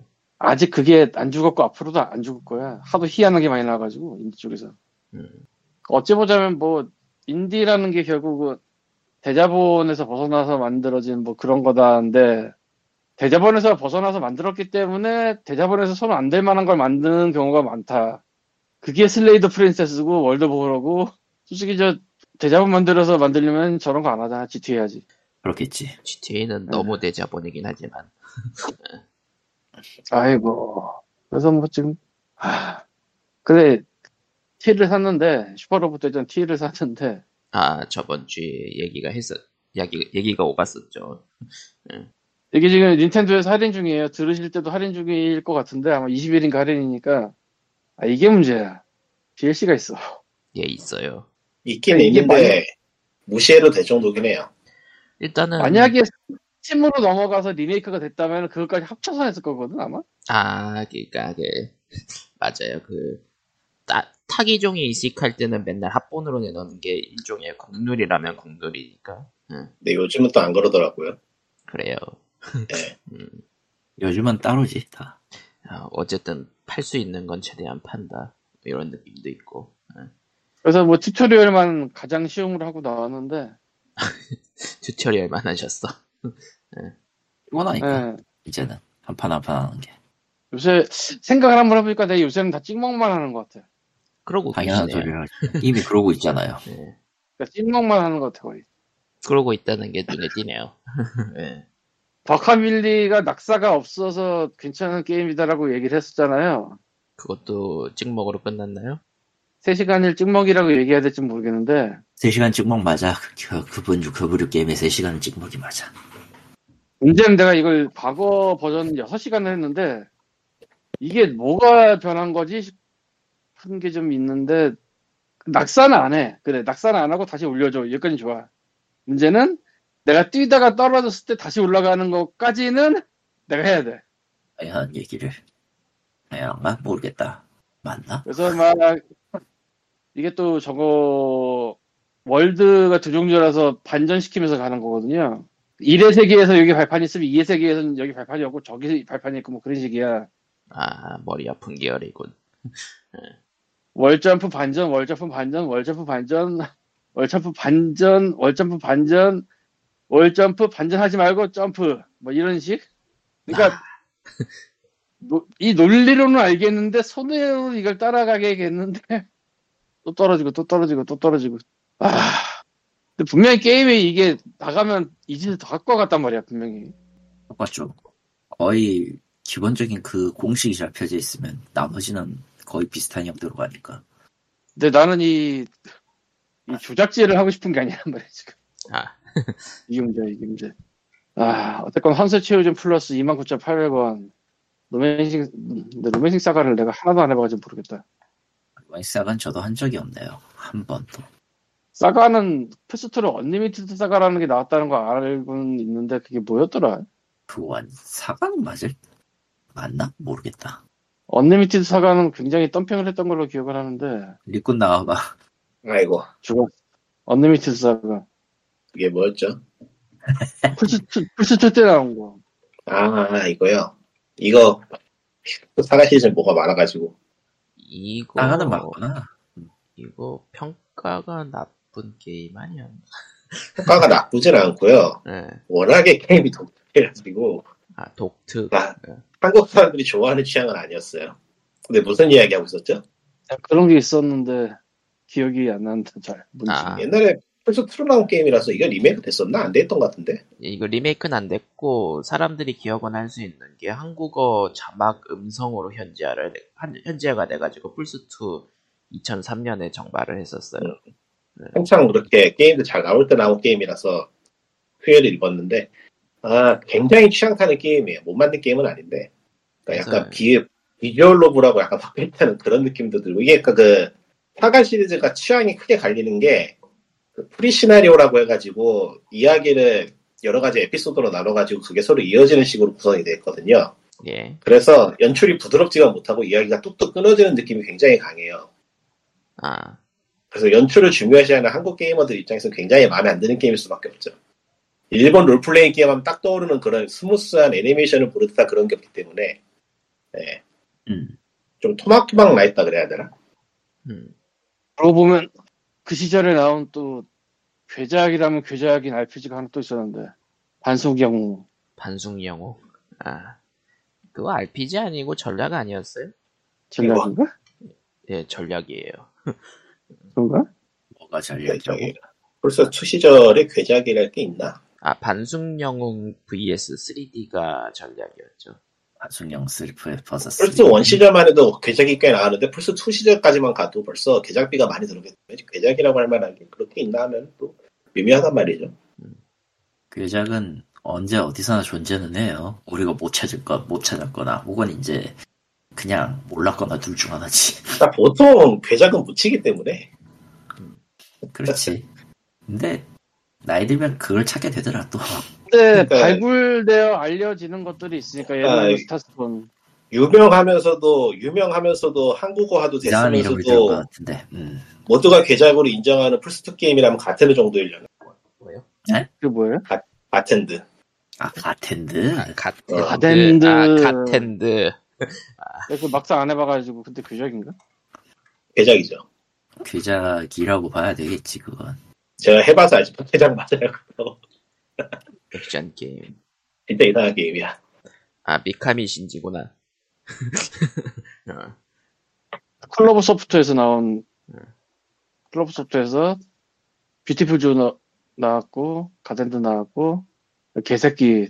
아직 그게 안 죽었고 앞으로도 안 죽을 거야. 하도 희한한 게 많이 나와가지고 인디 쪽에서. 음. 어찌 보자면 뭐 인디라는 게 결국은 대자본에서 벗어나서 만들어진 뭐 그런 거다인데 대자본에서 벗어나서 만들었기 때문에 대자본에서 손안댈 만한 걸 만드는 경우가 많다. 그게 슬레이 더 프린세스고 월드보어라고 솔직히 저 대자본 만들어서 만들려면 저런 거 안 하잖아. GTA 하지. 그렇겠지 GTA는 너무 대자본이긴 하지만 (laughs) 아이고. 그래서 뭐 지금, 하, 근데, T를 샀는데, 슈퍼로봇 대전 T를 샀는데, 아 저번 주에 얘기가 했었 얘기, 얘기가 오갔었죠 이게 지금 닌텐도에서 할인 중이에요. 들으실 때도 할인 중일 것 같은데, 아마 20일인가 할인이니까, 아, 이게 문제야. DLC가 있어. 예 있어요 있긴 있는데 무시해도 될 정도긴 해요. 일단은 만약에 스팀으로 넘어가서 리메이크가 됐다면, 그것까지 합쳐서 했을 거거든, 아마? 아, 그니까, 그, (laughs) 맞아요. 그, 따, 타기종이 이식할 때는 맨날 합본으로 내놓는 게 일종의 국룰이라면 국룰이니까. 응, 근데 요즘은 또 안 그러더라고요. 그래요. 네. (laughs) 음, 요즘은 따로지 다 아, 어쨌든 팔 수 있는 건 최대한 판다. 이런 느낌도 있고. 응. 그래서 뭐 튜토리얼만 가장 쉬움으로 하고 나왔는데, (laughs) 튜토리얼만 하셨어. (laughs) 피곤하니까 예. 이제는 한 판 한 판 하는 게 요새, 생각을 한번 해보니까 내가 요새는 다 찍먹만 하는 것 같아. 그러고 당연한. 소리를. 이미 그러고 있잖아요 예. (laughs) 그러니까 찍먹만 하는 것 같아, 거의. 그러고 있다는 게 눈에 띄네요. 예. 버카밀리가 낙사가 없어서 괜찮은 게임이다라고 얘기를 했었잖아요. 그것도 찍먹으로 끝났나요? 3시간을 찍먹이라고 얘기해야 될지 모르겠는데 3시간 찍먹 맞아 그, 그, 그분 그 부류 게임에 3시간은 찍먹이 맞아 문제는 내가 이걸 과거 버전 6시간을 했는데 이게 뭐가 변한 거지 싶은 게 좀 있는데 낙사는 안 해. 그래 낙사는 안 하고 다시 올려줘. 여기까지 좋아. 문제는 내가 뛰다가 떨어졌을 때 다시 올라가는 것까지는 내가 해야 돼. 당연한 얘기를 다양한가 모르겠다 맞나? 그래서 막 이게 또 저거 월드가 두 종류라서 반전시키면서 가는 거거든요. 1의 세계에서 여기 발판이 있으면 2의 세계에서는 여기 발판이 없고 저기 발판이 있고 뭐 그런 식이야. 아, 머리 아픈 계열이군. 월점프 반전, 월점프 반전, 월점프 반전, 월점프 반전, 월점프 반전, 월점프 반전하지 말고 점프 뭐 이런 식. 그러니까 (laughs) 노- 이 논리로는 알겠는데 손으로 이걸 따라가겠는데 또 떨어지고 또 떨어지고 또 떨어지고. 아, 근데 분명히 게임에 이게 나가면 이제 더 할 것 같단 말이야 분명히. 똑같죠 거의 기본적인 그 공식이 잡혀져 있으면 나머지는 거의 비슷한 형태로 가니까 근데 나는 이, 이 조작질을 하고 싶은 게 아니란 말이야 지금. 아, (laughs) 이게 문제. 아, 어쨌건 환세취호전 플러스 29,800원. 로맨싱, 근데 로맨싱 사가를 내가 하나도 안 해봐가지고 모르겠다. 와이스학은 저도 한 적이 없네요 한 번도 사가는 플스2로 언리미티드 사가라는 게 나왔다는 거 알고는 있는데 그게 뭐였더라? 그거 완 사과는 맞을? 맞나? 모르겠다. 언리미티드 사과는 굉장히 덤핑을 했던 걸로 기억을 하는데 리꾼 나와봐. 아이고 죽었. 언리미티드 사과. 그게 뭐였죠? (laughs) 플스2, 플스2 때 나온 거. 아 이거요. 이거 사과 시즌 뭐가 많아가지고 이거 사과는 맞구나. 이거 평가가 나쁜 게임 아니야? 효과가 나쁘진 않고요. 네. 워낙에 게임이 독특해가지고 아 독특. 아. 한국 사람들이 좋아하는 취향은 아니었어요. 근데 무슨 이야기 하고 있었죠? 그런 게 있었는데 기억이 안 난다 잘. 뭔지. 아. 옛날에 플스 2로 나온 게임이라서 이거 리메이크 됐었나? 안 됐던 것 같은데? 이거 리메이크는 안 됐고 사람들이 기억은 할 수 있는 게 한국어 자막 음성으로 현지화를 한- 현지화가 돼가지고 플스 2 2003년에 정발을 했었어요. 한창 그렇게 게임도 잘 나올 때 나온 게임이라서 수혜를 입었는데 아 굉장히 취향 타는 게임이에요. 못 만든 게임은 아닌데 그러니까 약간. 비, 비주얼 노벨이라고 약간 (laughs) 확실타는 그런 느낌도 들고 이게 그그 사가 시리즈가 취향이 크게 갈리는 게 그 프리 시나리오라고 해가지고 이야기를 여러 가지 에피소드로 나눠가지고 그게 서로 이어지는 식으로 구성이 되어 있거든요. 예. 그래서 연출이 부드럽지가 못하고 이야기가 뚝뚝 끊어지는 느낌이 굉장히 강해요. 아 그래서 연출을 중요시하는 한국 게이머들 입장에서 굉장히 마음에 안 드는 게임일 수밖에 없죠. 일본 롤플레잉 게임 하면 딱 떠오르는 그런 스무스한 애니메이션을 부르듯한 그런 게 없기 때문에 네, 음. 좀 토막토막 나 있다 그래야 되나? 음. 그러고 보면 그 시절에 나온 또 괴작이라면 괴작인 RPG가 하나 또 있었는데 반속영웅 반숙 영웅. 아 그거 RPG 아니고 전략 아니었어요? 전략인가? 예 전략이에요. 그런가? 뭐가 전략이라고? 벌써 초 시절에 괴작이랄 게 있나? 아 반숙 영웅 vs 3D가 전략이었죠. 한승영 슬프의 버섯. 플스 1 시절만 해도 괴작이 꽤 나왔는데 플스 2 시절까지만 가도 벌써 괴작비가 많이 때문에 괴작이라고 할 만한 게 그렇게 있나 하면 또 미묘하단 말이죠. 괴작은 언제 어디서나 존재는 해요. 우리가 못 찾을 것, 못 찾았거나, 혹은 이제 그냥 몰랐거나 둘 중 하나지. (laughs) 그러니까 보통 괴작은 묻히기 때문에 그렇지. 근데 나이 들면 그걸 찾게 되더라 또. 근데 그러니까- 발굴되어 알려지는 것들이 있으니까 예를 아, 들어 이- 스타스폰 유명하면서도 유명하면서도 한국어화도 됐으면서도 같은데. 음. 모두가 괴작으로 인정하는 플스2 게임이라면 가텐드 정도이려나 뭐요? 그게 뭐예요? 가텐드 아 가텐드. 아, 가텐드. 어, 가텐드. 아, 가텐드. 내가 그 막상 안 해봐가지고 근데 괴작인가? 괴작이죠 괴작이라고 봐야 되겠지 그건. 제가 해봐서 알지만 괴작 맞아요 그거. 액션 게임. 진짜 이상한 게임이야 아 미카미 신지구나. 어, (laughs) 클로버 소프트에서 나온 클로버 소프트에서 뷰티풀 조 나, 나왔고 갓핸드 나왔고 개새끼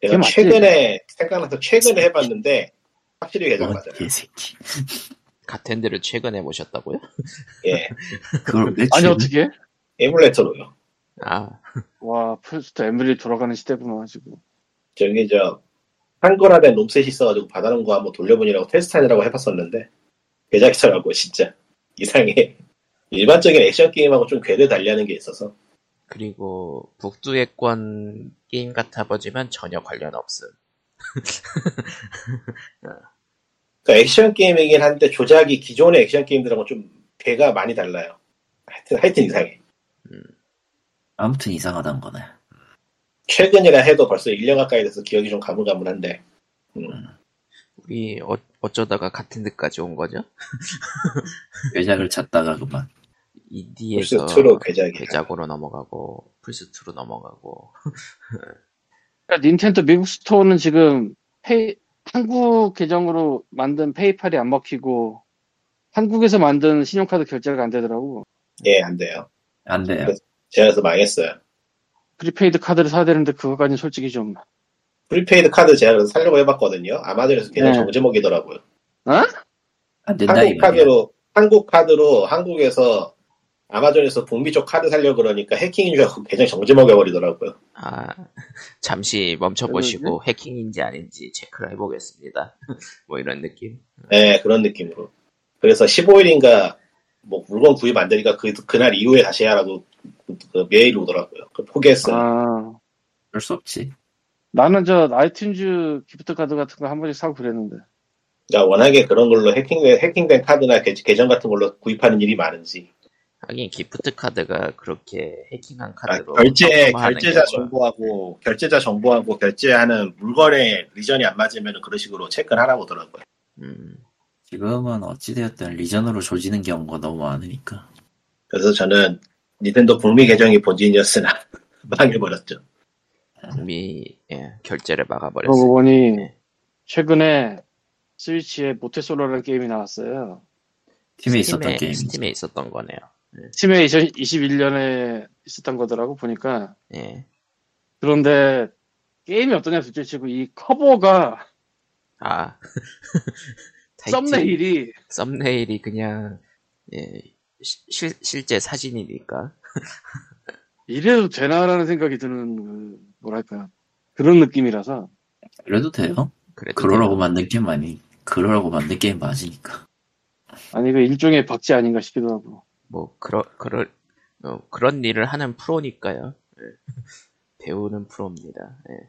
내가? 최근에 생각나서 최근에 해봤는데 확실히 뭔 맞아요. 개새끼. 갓핸드를 최근에 보셨다고요? 예. (laughs) 그걸 왜 아니 어떻게? 에뮬레이터로요. 아. 와 플스도 에뮬이 돌아가는 시대구나 지금. 저기 저 한글화된 롬셋이 있어가지고 받아놓은 거 한번 돌려보니라고 테스트하느라고 해봤었는데 괴작이더라고 진짜. 이상해. 일반적인 액션 게임하고 좀 궤를 달리하는 게 있어서. 그리고 북두의권 게임 같아 보지만 전혀 관련 없음. 그러니까 액션 게임이긴 한데 조작이 기존의 액션 게임들하고 좀 궤가 많이 달라요. 하여튼, 하여튼 이상해. 아무튼 이상하단 거네. 최근이라 해도 벌써 1년 가까이 돼서 기억이 좀 가물가물한데 우리 어, 어쩌다가 갓핸드까지 온 거죠? (laughs) 괴작을 찾다가 그만. 인디에서 플스2로 괴작이 괴작으로 넘어가고 플스2로 넘어가고 그러니까 닌텐도 미국 스토어는 지금 페이, 한국 계정으로 만든 페이팔이 안 먹히고 한국에서 만든 신용카드 결제가 안 되더라고. 예, 안 돼요 안 돼요. 제가 그래서 망했어요 prepaid 카드를 사야 되는데 그거까지는 솔직히 좀 prepaid 카드 제가 살려고 해봤거든요 아마존에서 계정 네. 안 된다 이 한국. 카드로 한국 카드로 한국에서 아마존에서 북미 쪽 카드 살려 그러니까 해킹인 줄 알고 계정 정지 먹여 버리더라고요. 아 잠시 멈춰 보시고 해킹인지 아닌지 체크를 해보겠습니다. (laughs) 뭐 이런 느낌. 네 그런 느낌으로. 그래서 15일인가 뭐 물건 구입 안 되니까 그 그날 이후에 다시 하라고 그 메일 오더라고요. 그 포기했어요. 아 그럴 수 없지. 나는 저 아이튠즈 기프트 카드 같은 거 한 번씩 사고 그랬는데. 그러니까 워낙에 그런 걸로 해킹된, 해킹된 카드나 계, 계정 같은 걸로 구입하는 일이 많은지. 하긴 기프트 카드가 그렇게 해킹한 아, 카드로 결제, 납품하는 결제자 정보하고, 결제자 정보하고 결제하는 물건의 region이 안 맞으면 그런 식으로 체크를 하라고 하더라고요. 음, 지금은 어찌되었든 region으로 조지는 경우가 너무 많으니까. 그래서 저는 닌텐도 북미 계정이 본진이었으나 (laughs) 망해버렸죠. 북미 예, 결제를 그러고 막아버렸어요. 보니 네. 최근에 스위치에 모태솔로라는 게임이 나왔어요. 스팀에 있었던 게임. 스팀에 있었던 거네요. 스팀에 2021년에 있었던 거더라고 보니까. 예. 그런데 게임이 어떠냐 둘째 치고 이 커버가 아 (laughs) 썸네일이 썸네일이 그냥 예, 시- 실, 실제 사진이니까 (laughs) 이래도 되나라는 생각이 드는 그 뭐랄까 그런 느낌이라서 그래도 돼요. 그래도 그러라고 돼요. 만든 게임 아니. 그러라고 만든 게임 맞으니까. 아니 그 일종의 박제 아닌가 싶기도 하고 뭐 그러 그럴 어, 그런 일을 하는 프로니까요. 예. (laughs) 배우는 프로입니다. 예.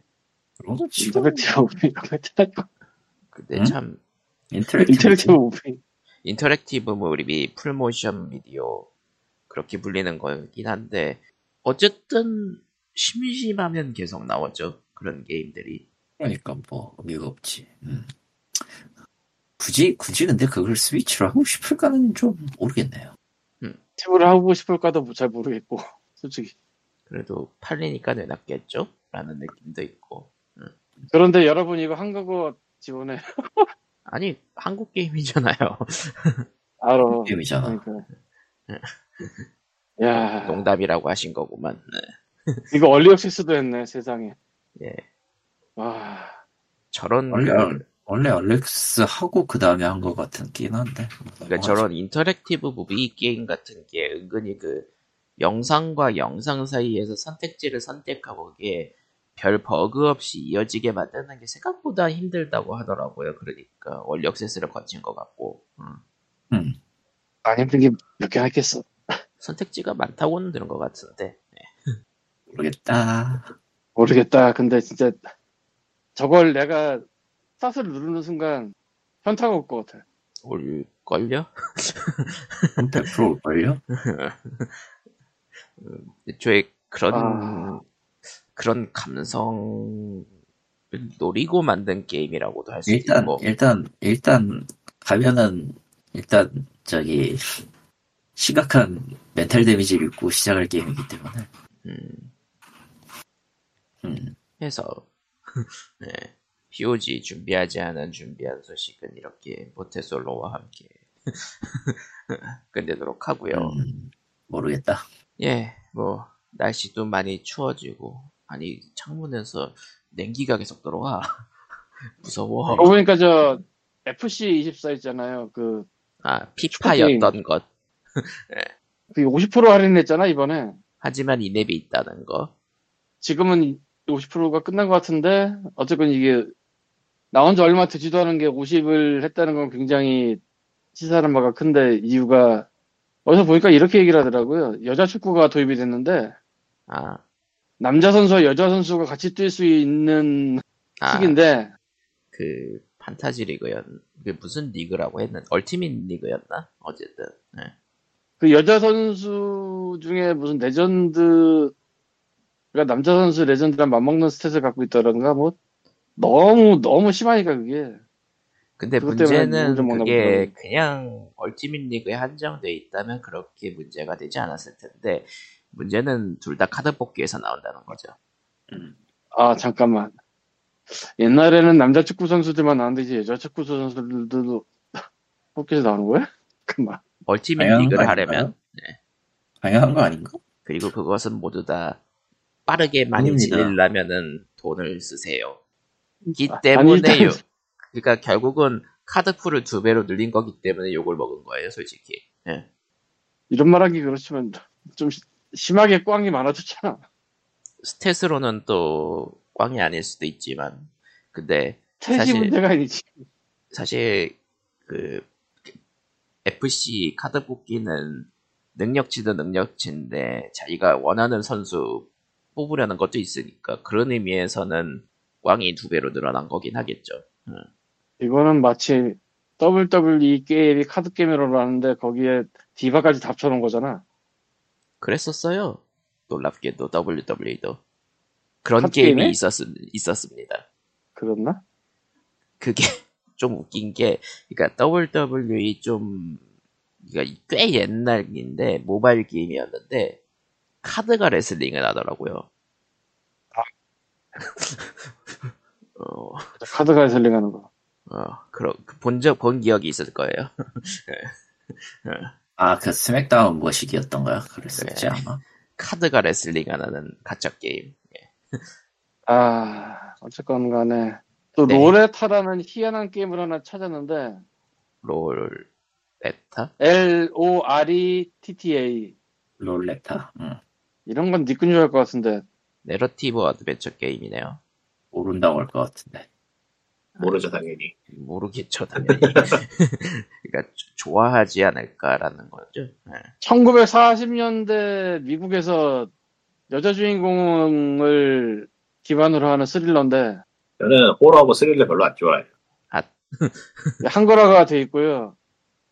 그러고 지금 interactive movie 근데 응? 참 interactive. interactive movie interactive movie full motion video 그렇게 불리는 거긴 한데 어쨌든 심심하면 계속 나오죠 그런 게임들이. 그러니까 뭐 의미가 없지. 음. 굳이 굳이 근데 그걸 스위치로 하고 싶을까는 좀 모르겠네요. 팁을 하고 싶을까도 잘 모르겠고 (laughs) 솔직히. 그래도 팔리니까 내놨겠죠? 라는 느낌도 있고. 그런데 여러분 이거 한국어 지원해 (laughs) 아니 한국 게임이잖아요. (laughs) 알아. 게임이잖아. 그러니까. 야. 농담이라고 하신 거구만. 네. (laughs) 이거 얼리 액세스도 했네 세상에. 예. 와. 저런 원래 그- 원래 early access 하고 그 다음에 한 것 같긴 한데. 그러니까 저런 interactive movie 게임 같은 게 은근히 그 영상과 영상 사이에서 선택지를 선택하고 그게 별 버그 없이 이어지게 만드는 게 생각보다 힘들다고 하더라고요. 그러니까 early access를 거친 것 같고 음. 음. 안 힘든 게 몇 개 하겠어 선택지가 많다고는 들은 것 같은데 모르겠다. 모르겠다 근데 진짜 저걸 내가 스타트를 누르는 순간 현타가 올 것 같아 올걸요? 100% 올걸요? (laughs) 애초에 그런 아. 그런 감성을 노리고 만든 게임이라고도 할수 일단 있고 일단 일단 가면은 일단 저기 심각한 멘탈 데미지를 입고 시작할 게임이기 때문에. 음, 음. 해서 (laughs) 네, POG 준비하지 않은 준비한 소식은 이렇게 모태솔로와 함께 (laughs) 끝내도록 하고요. 음, 모르겠다. 예, 뭐 날씨도 많이 추워지고 아니 창문에서 냉기가 계속 들어와. (laughs) 무서워. 그러고 보니까 저 FC24 있잖아요. 그 아 피파였던 것. (laughs) 그게 50% 할인했잖아 이번에. 하지만 이 맵이 있다는 거. 지금은 50%가 끝난 것 같은데 어쨌건 이게 나온 지 얼마 되지도 않은 게 50을 했다는 건 굉장히 시사하는 바가 큰데 이유가 어디서 보니까 이렇게 얘기를 하더라고요. 여자 축구가 도입이 됐는데 아, 남자 선수와 여자 선수가 같이 뛸 수 있는 아 축구인데 그 판타지 리그였, 그 무슨 리그라고 했는 ultimate 리그였나? 어쨌든. 네. 그 여자 선수 중에 무슨 레전드 그러니까 남자 선수 레전드랑 맞먹는 stat을 갖고 있다던가 뭐 너무 너무 심하니까 그게 근데 문제는 그게. 그냥 ultimate 리그에 한정돼 있다면 그렇게 문제가 되지 않았을 텐데 문제는 둘 다 카드 뽑기에서 나온다는 거죠. 아 잠깐만 옛날에는 남자 축구 선수들만 나왔는데 이제 여자 축구 선수들도 (laughs) 뽑기에서 나오는 거야? (laughs) 잠깐만 얼티밋 당연한 리그를 거 하려면 아닌가요? 당연한 거 아닌가? 그리고 그것은 모두 다 빠르게 많이. 지르려면은 돈을 쓰세요. 이 아, 때문에 아니, 요, 일단- 그러니까 결국은 카드 풀을 두 배로 늘린 거기 때문에 욕을 먹은 거예요, 솔직히. 예. 이런 말하기 그렇지만 좀 시- 심하게 꽝이 많아졌잖아 스탯으로는 또 꽝이 아닐 수도 있지만, 근데 사실- 문제가 아니지 사실 그 FC 카드 뽑기는 능력치도 능력치인데 자기가 원하는 선수 뽑으려는 것도 있으니까 그런 의미에서는 왕이 두 배로 늘어난 거긴 하겠죠. 이거는 마치 WWE 게임이 카드 게임으로 나왔는데 거기에 디바까지 다 합쳐놓은 거잖아. 그랬었어요. 놀랍게도 WWE도 그런 게임이 게임에? 있었, 있었습니다. 그렇나? 그게 (laughs) 좀 웃긴 게, 그러니까 WWE 좀, 그러니까 꽤 옛날인데 모바일 게임이었는데 카드가 레슬링을 하더라고요. (laughs) 어, 카드가 레슬링하는 거. 어, 그런 본적 본 기억이 있을 거예요. (laughs) 아, 그 스맥다운 뭐식이었던가요? 그랬었지, 네. 아마. 카드가 레슬링하는 가짜 게임. 아 어쨌건 간에 또 네. 로레타라는 희한한 게임을 하나 찾았는데 롤 레타? L O R E T T A 롤레타. 응. 이런 건 니꾼 줄알 것 같은데 내러티브 어드벤처 게임이네요. 모른다고 할 것 같은데. 모르죠 당연히. 모르겠죠, 당연히. (laughs) 그러니까 조- 좋아하지 않을까라는 거죠. 네. 1940년대 미국에서 여자 주인공을 기반으로 하는 스릴러인데 저는 호러하고 스릴러 별로 안 좋아해요. (laughs) 한글화가 돼 있고요.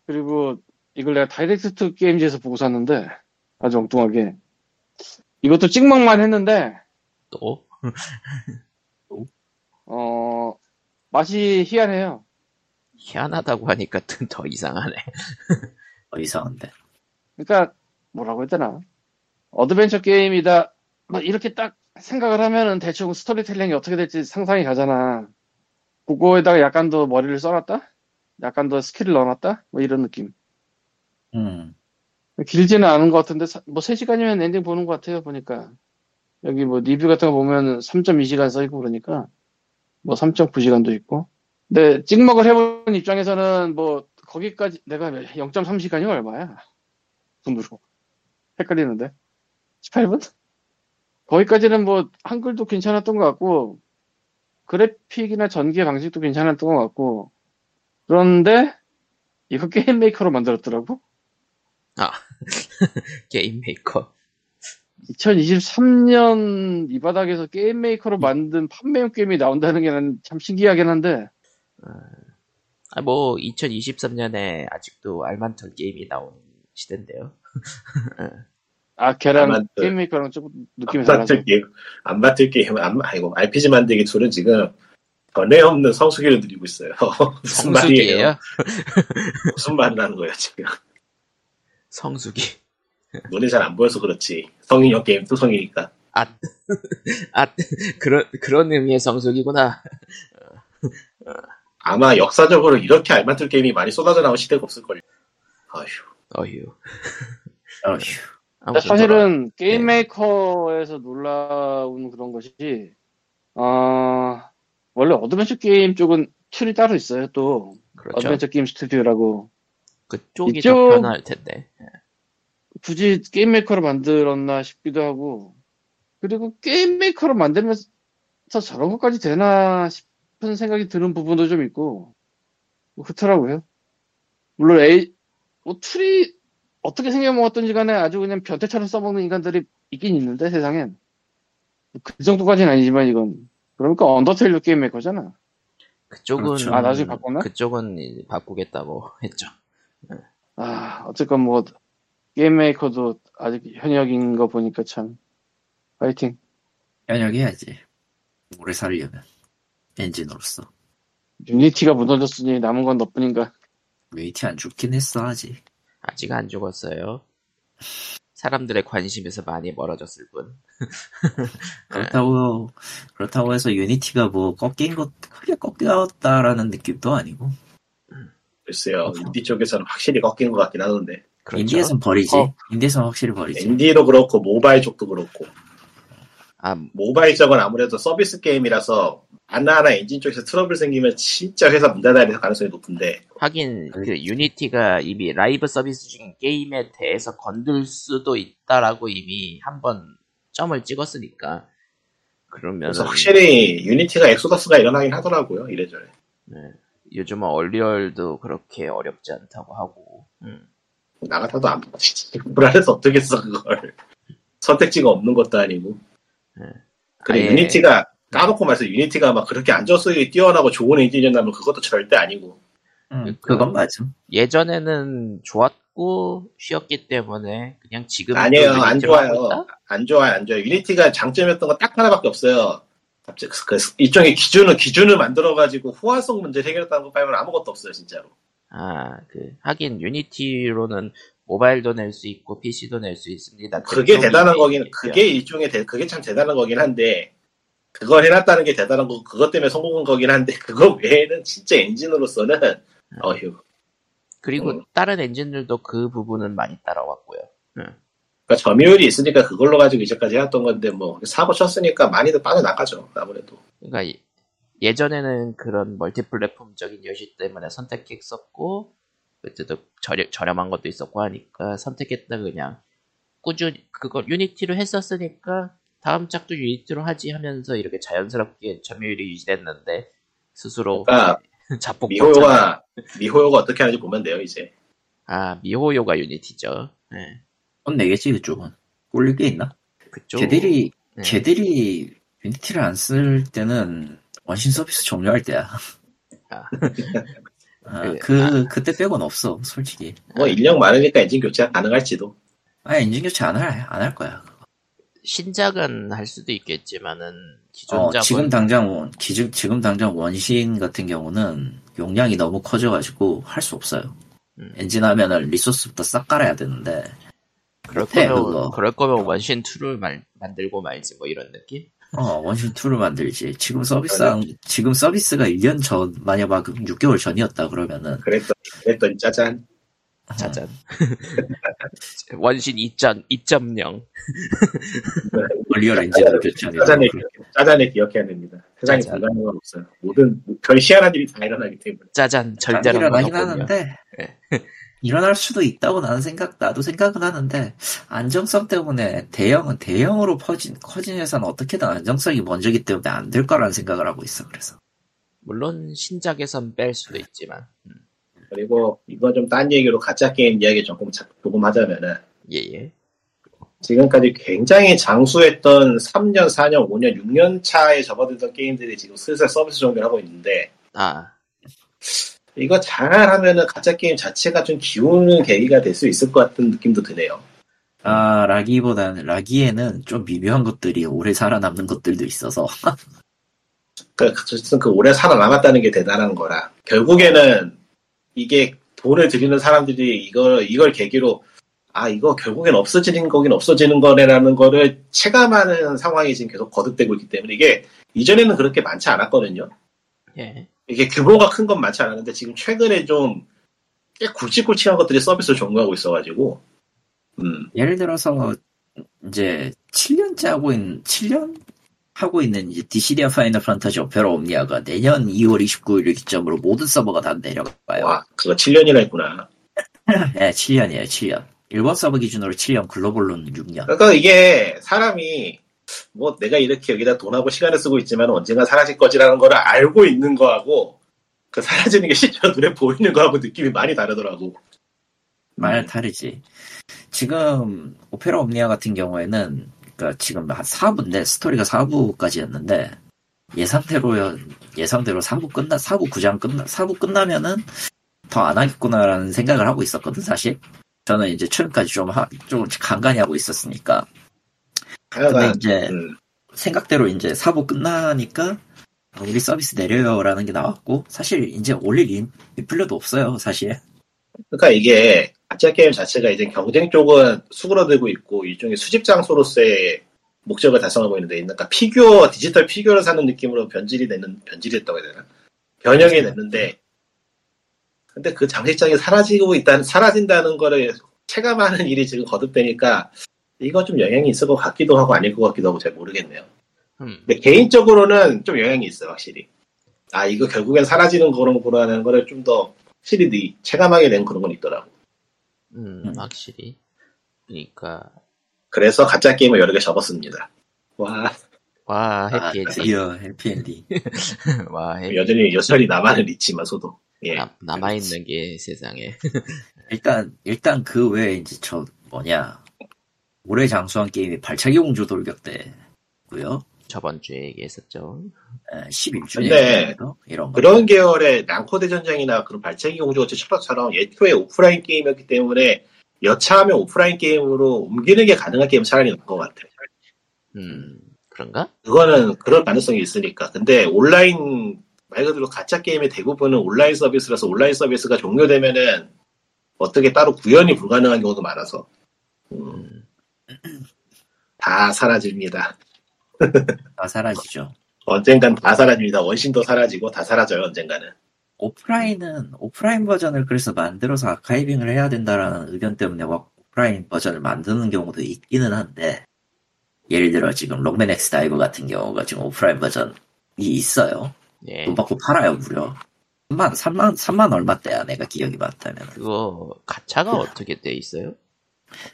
그리고 이걸 내가 다이렉트 투 게임즈에서 보고 샀는데 아주 엉뚱하게 이것도 찍먹만 했는데 또 어 맛이 희한해요. 희한하다고 하니까 더 이상하네. (laughs) 어, 이상한데. 그러니까 뭐라고 해야 되나 어드벤처 게임이다 뭐 이렇게 딱 생각을 하면은 대충 스토리텔링이 어떻게 될지 상상이 가잖아 그거에다가 약간 더 머리를 써놨다 약간 더 스킬을 넣어놨다 뭐 이런 느낌 음. 길지는 않은 것 같은데 사- 뭐 3시간이면 엔딩 보는 것 같아요 보니까 여기 뭐 리뷰 같은 거 보면 3.2시간 써있고 그러니까 뭐 3.9시간도 있고. 근데 찍먹을 해본 입장에서는 뭐 거기까지 내가 0.3시간이 얼마야? 돈으로. 헷갈리는데. 18분? 거기까지는 뭐 한글도 괜찮았던 것 같고 그래픽이나 전개 방식도 괜찮았던 것 같고. 그런데 이거 게임 메이커로 만들었더라고? (laughs) 게임 메이커. 2023년 이 바닥에서 게임 메이커로 만든 판매용 게임이 나온다는 게난참 신기하긴 한데 아, 뭐 2023년에 아직도 알만털 게임이 나온 시대인데요. (laughs) 아 걔랑 그- 게임 메이커랑 조금 느낌이 안 달라서 안 맡을 게임, 안, 아이고, RPG 만들기 둘은 지금 전에 없는 성수기를 누리고 있어요. (laughs) 무슨 말이에요? 무슨 말을 하는 거예요, 지금. 성수기. (laughs) 눈에 잘 안 보여서 그렇지. 성인형 게임 또 성이니까. 아, 아 그런 그런 의미의 성수기구나. 아마 역사적으로 이렇게 알맞을 게임이 많이 쏟아져 나온 시대가 없을걸요. 아휴. 어휴. 어휴. 아무튼 사실은 게임 네. 메이커에서 놀라운 그런 것이 어, 원래 어드벤처 게임 쪽은 tool이 따로 있어요 또 그렇죠. 어드벤처 게임 스튜디오라고 그쪽이 이쪽- 더 편할 텐데. 굳이 게임 메이커로 만들었나 싶기도 하고 그리고 게임 메이커로 만들면서 저런 것까지 되나 싶은 생각이 드는 부분도 좀 있고 뭐 그렇더라고요 물론 A 뭐 tool이 어떻게 생겨먹었던지 간에 아주 그냥 변태처럼 써먹는 인간들이 있긴 있는데 세상엔 그 정도까지는 아니지만 이건 그러니까 언더테일도 게임 메이커잖아 그쪽은 그렇죠. 아 나중에 바꿨나? 그쪽은 이제 바꾸겠다고 (laughs) 했죠. 아 어쨌건 뭐 게임 메이커도 아직 현역인 거 보니까 참 파이팅 현역해야지. 오래 살려면. 엔진으로서. 유니티가 무너졌으니 남은 건 너뿐인가. 유니티 안 죽긴 했어, 아직. 아직 안 죽었어요. 사람들의 관심에서 많이 멀어졌을 뿐. (laughs) 그렇다고, 그렇다고 해서 유니티가 뭐 꺾인 것, 크게 꺾였다라는 느낌도 아니고. 글쎄요. 인디 쪽에서는 확실히 꺾인 것 같긴 하던데. 그렇죠. 인디에선 버리지. 어. 인디에선 확실히 버리지. 인디도 그렇고 모바일 쪽도 그렇고. 아, 모바일 쪽은 아무래도 서비스 게임이라서 하나하나 엔진 쪽에서 트러블 생기면 진짜 회사 문 닫아야 될 가능성이 높은데 하긴 그. 유니티가 이미 라이브 서비스 중인 게임에 대해서 건들 수도 있다라고 이미 한번 점을 찍었으니까 그러면 확실히 유니티가 엑소더스가 일어나긴 하더라고요 이래저래 요즘은 언리얼도 그렇게 어렵지 않다고 하고 음. 나 같아도 안 받지 불안해서 어떻게 써 그걸 (laughs) 선택지가 없는 것도 아니고 그래 아예- 유니티가 까놓고 말해서 유니티가 막 그렇게 안정성이 뛰어나고 좋은 엔진이었다면 그것도 절대 아니고. 음, 그건 맞음. 예전에는 좋았고 쉬었기 때문에 그냥 지금 아니에요, 안 좋아요. 안 좋아요, 안 좋아요. 유니티가 장점이었던 건 딱 하나밖에 없어요. 갑자기 그 일종의 기준을 기준을 만들어가지고 호환성 문제를 해결했다는 거 빼면 아무것도 없어요, 진짜로. 아, 그 하긴 유니티로는 모바일도 낼 수 있고 PC도 낼 수 있습니다. 그게 대단한 거긴, 있죠. 그게 일종의, 대- 그게 참 대단한 거긴 한데, 그걸 해놨다는 게 대단한 거고, 그것 때문에 성공한 거긴 한데, (laughs) 그거 외에는 진짜 엔진으로서는, 어휴. 그리고 음. 다른 엔진들도 그 부분은 많이 따라왔고요. 그러니까 점유율이 있으니까 그걸로 가지고 이제까지 해왔던 건데, 뭐, 사고 쳤으니까 많이들 빠져나가죠, 아무래도. 그러니까 이- 예전에는 그런 멀티플랫폼적인 여시 때문에 선택했었고 그때도 저렴, 저렴한 것도 있었고 하니까 선택했다 그냥 꾸준히 그걸 유니티로 했었으니까 다음 작도 유니티로 하지 하면서 이렇게 자연스럽게 점유율이 유지됐는데 스스로 그러니까 (laughs) 자폭 미호요가, 미호요가 어떻게 하는지 보면 돼요, 이제. 아 미호요가 유니티죠. 네. 돈 내겠지 그쪽은. 꿀릴 게 있나? 그쪽 걔들이 네. 걔들이 유니티를 안 쓸 때는 원신 서비스 종료할 때야. 아. (laughs) 아, 그, 그 그때 빼곤 없어 솔직히. 뭐, 인력 많으니까 엔진 교체가 가능할지도. 아 엔진 교체 안 할 안 할 거야. 신작은 할 수도 있겠지만은 기존 어, 지금 당장 원- 기준 지금 당장 원신 같은 경우는 용량이 너무 커져가지고 할 수 없어요. 음. 엔진 하면은 리소스부터 싹 깔아야 되는데 그럴 못해, 거면 그거. 그럴 거면 원신 2를 말, 만들고 말지 뭐 이런 느낌? 어 원신 2를 만들지. 지금 서비스 지금 서비스가 1년 전 만약 막 6개월 전이었다 그러면은 그랬더니, 그랬더니 짜잔. 짜잔. (laughs) 원신 2.0 2.0 얼리얼 엔진으로 교체하는 짜잔에, 기억- 짜잔에 기억해야 됩니다. 세상에 짜잔. 불가능한 건 없어요. 모든, 별 희한한 일이 다 일어나기 때문에. 짜잔 절대로 일어나긴. 하는데 예. 일어날 수도 있다고 나는 생각 나도 생각은 하는데 안정성 때문에 대형은 대형으로 퍼진 커진 회사는 어떻게든 안정성이 먼저기 때문에 안 될 거라는 생각을 하고 있어 그래서. 물론 신작에선 뺄 수도 있지만 음, 그리고 이거 좀딴 얘기로 가짜 게임 이야기 조금, 자- 조금 하자면은, 예 예. 지금까지 굉장히 장수했던 3년, 4년, 5년, 6년 차에 접어들던 게임들이 지금 슬슬 서비스 종료를 하고 있는데, 아 이거 잘하면은 가짜 게임 자체가 좀 기우는 계기가 될 수 있을 것 같은 느낌도 드네요. 아 라기보다는 라기에는 좀 미묘한 것들이 오래 살아남는 것들도 있어서 (laughs) 그, 어쨌든 그 오래 살아남았다는 게 대단한 거라. 결국에는 이게 돈을 들이는 사람들이 이걸, 이걸 계기로, 아, 이거 결국엔 없어지는 거긴 없어지는 거네라는 거를 체감하는 상황이 지금 계속 거듭되고 있기 때문에 이게 이전에는 그렇게 많지 않았거든요. 예. 이게 규모가 큰 건 많지 않았는데 지금 최근에 좀 꽤 굵직굵직한 것들이 서비스를 종료하고 있어가지고, 음, 예를 들어서 이제 7년째 하고 있는 7년 하고 있는 이제 디시디아 파이널 판타지 오페라 옴니아가 내년 2월 29일을 기점으로 모든 서버가 다 내려가요. 와, 그거 7년이나 했구나. 네, 7년이에요, 7년. 일본 서버 기준으로 7년, 글로벌로는 6년. 그러니까 이게 사람이 뭐 내가 이렇게 여기다 돈하고 시간을 쓰고 있지만 언젠가 사라질 거지라는 거를 알고 있는 거하고 그 사라지는 게 실제로 눈에 보이는 거하고 느낌이 많이 다르더라고. 말 다르지. 지금 오페라 옴니아 같은 경우에는 그러니까 지금 한 4부인데 스토리가 4부까지였는데 예상대로 예상대로 4부 끝나 4부 9장 끝나 4부 끝나면은 더 안 하겠구나라는 생각을 하고 있었거든 사실. 저는 이제 최근까지 좀, 하, 좀 간간히 하고 있었으니까. 근데 하여간 이제 음, 생각대로 이제 4부 끝나니까 우리 서비스 내려요라는 게 나왔고 사실 이제 올릴 인- 인플레도 없어요 사실. 그러니까 이게 가챠 게임 자체가 이제 경쟁 쪽은 수그러들고 있고 일종의 수집 장소로서의 목적을 달성하고 있는데 그러니까 피규어 디지털 피규어를 사는 느낌으로 변질이 되는 변질이 됐다고 해야 되나? 변형이 됐는데 근데 그 장식장이 사라지고 있다는 사라진다는 거를 체감하는 일이 지금 거듭되니까 이거 좀 영향이 있을 것 같기도 하고 아닐 것 같기도 하고 잘 모르겠네요. 음. 근데 개인적으로는 좀 영향이 있어요 확실히. 아 이거 결국엔 사라지는 거라는 거를 좀 더 확실히 느- 체감하게 된 그런 건 있더라고. 음, 음. 확실히. 그러니까 그래서 가짜 게임을 여러 개 접었습니다. 와, 와 아, 해피엔딩. 드디어 해피엔딩. (laughs) 와 해피. 여전히, 여전히 남아는 있지만, 소도. 예. 남, 남아있는 게 세상에. 일단 일단 그 외에 이제 저 뭐냐 올해 장수한 게임이 발차기 공주 돌격대고요. 저번 주에 얘기했었죠. 11주에 근데 이런 거. 그런 계열의 랑코대 전쟁이나 그런 발차기 공주 같은 슈퍼처럼 예초에 오프라인 게임이었기 때문에 여차하면 오프라인 게임으로 옮기는 게 가능한 게임 차라리 나은 것 같아요. 음, 그런가? 그거는 그럴 가능성이 있으니까. 근데 온라인 말 그대로 가짜 게임의 대부분은 온라인 서비스라서 온라인 서비스가 종료되면은 어떻게 따로 구현이 불가능한 경우도 많아서 음, 음, (clears throat) 다 사라집니다. 다 사라지죠. 언젠간 다 사라집니다. 원신도 사라지고 다 사라져요. 언젠가는. 오프라인은 오프라인 버전을 그래서 만들어서 아카이빙을 해야 된다라는 의견 때문에 막 오프라인 버전을 만드는 경우도 있기는 한데 예를 들어 지금 록맨 엑스 다이브 같은 경우가 지금 오프라인 버전이 있어요. 예. 돈 받고 팔아요 무려. 3만 3만 3만 얼마 대야 내가 기억이 맞다면. 그거 가챠가 어떻게 돼 있어요?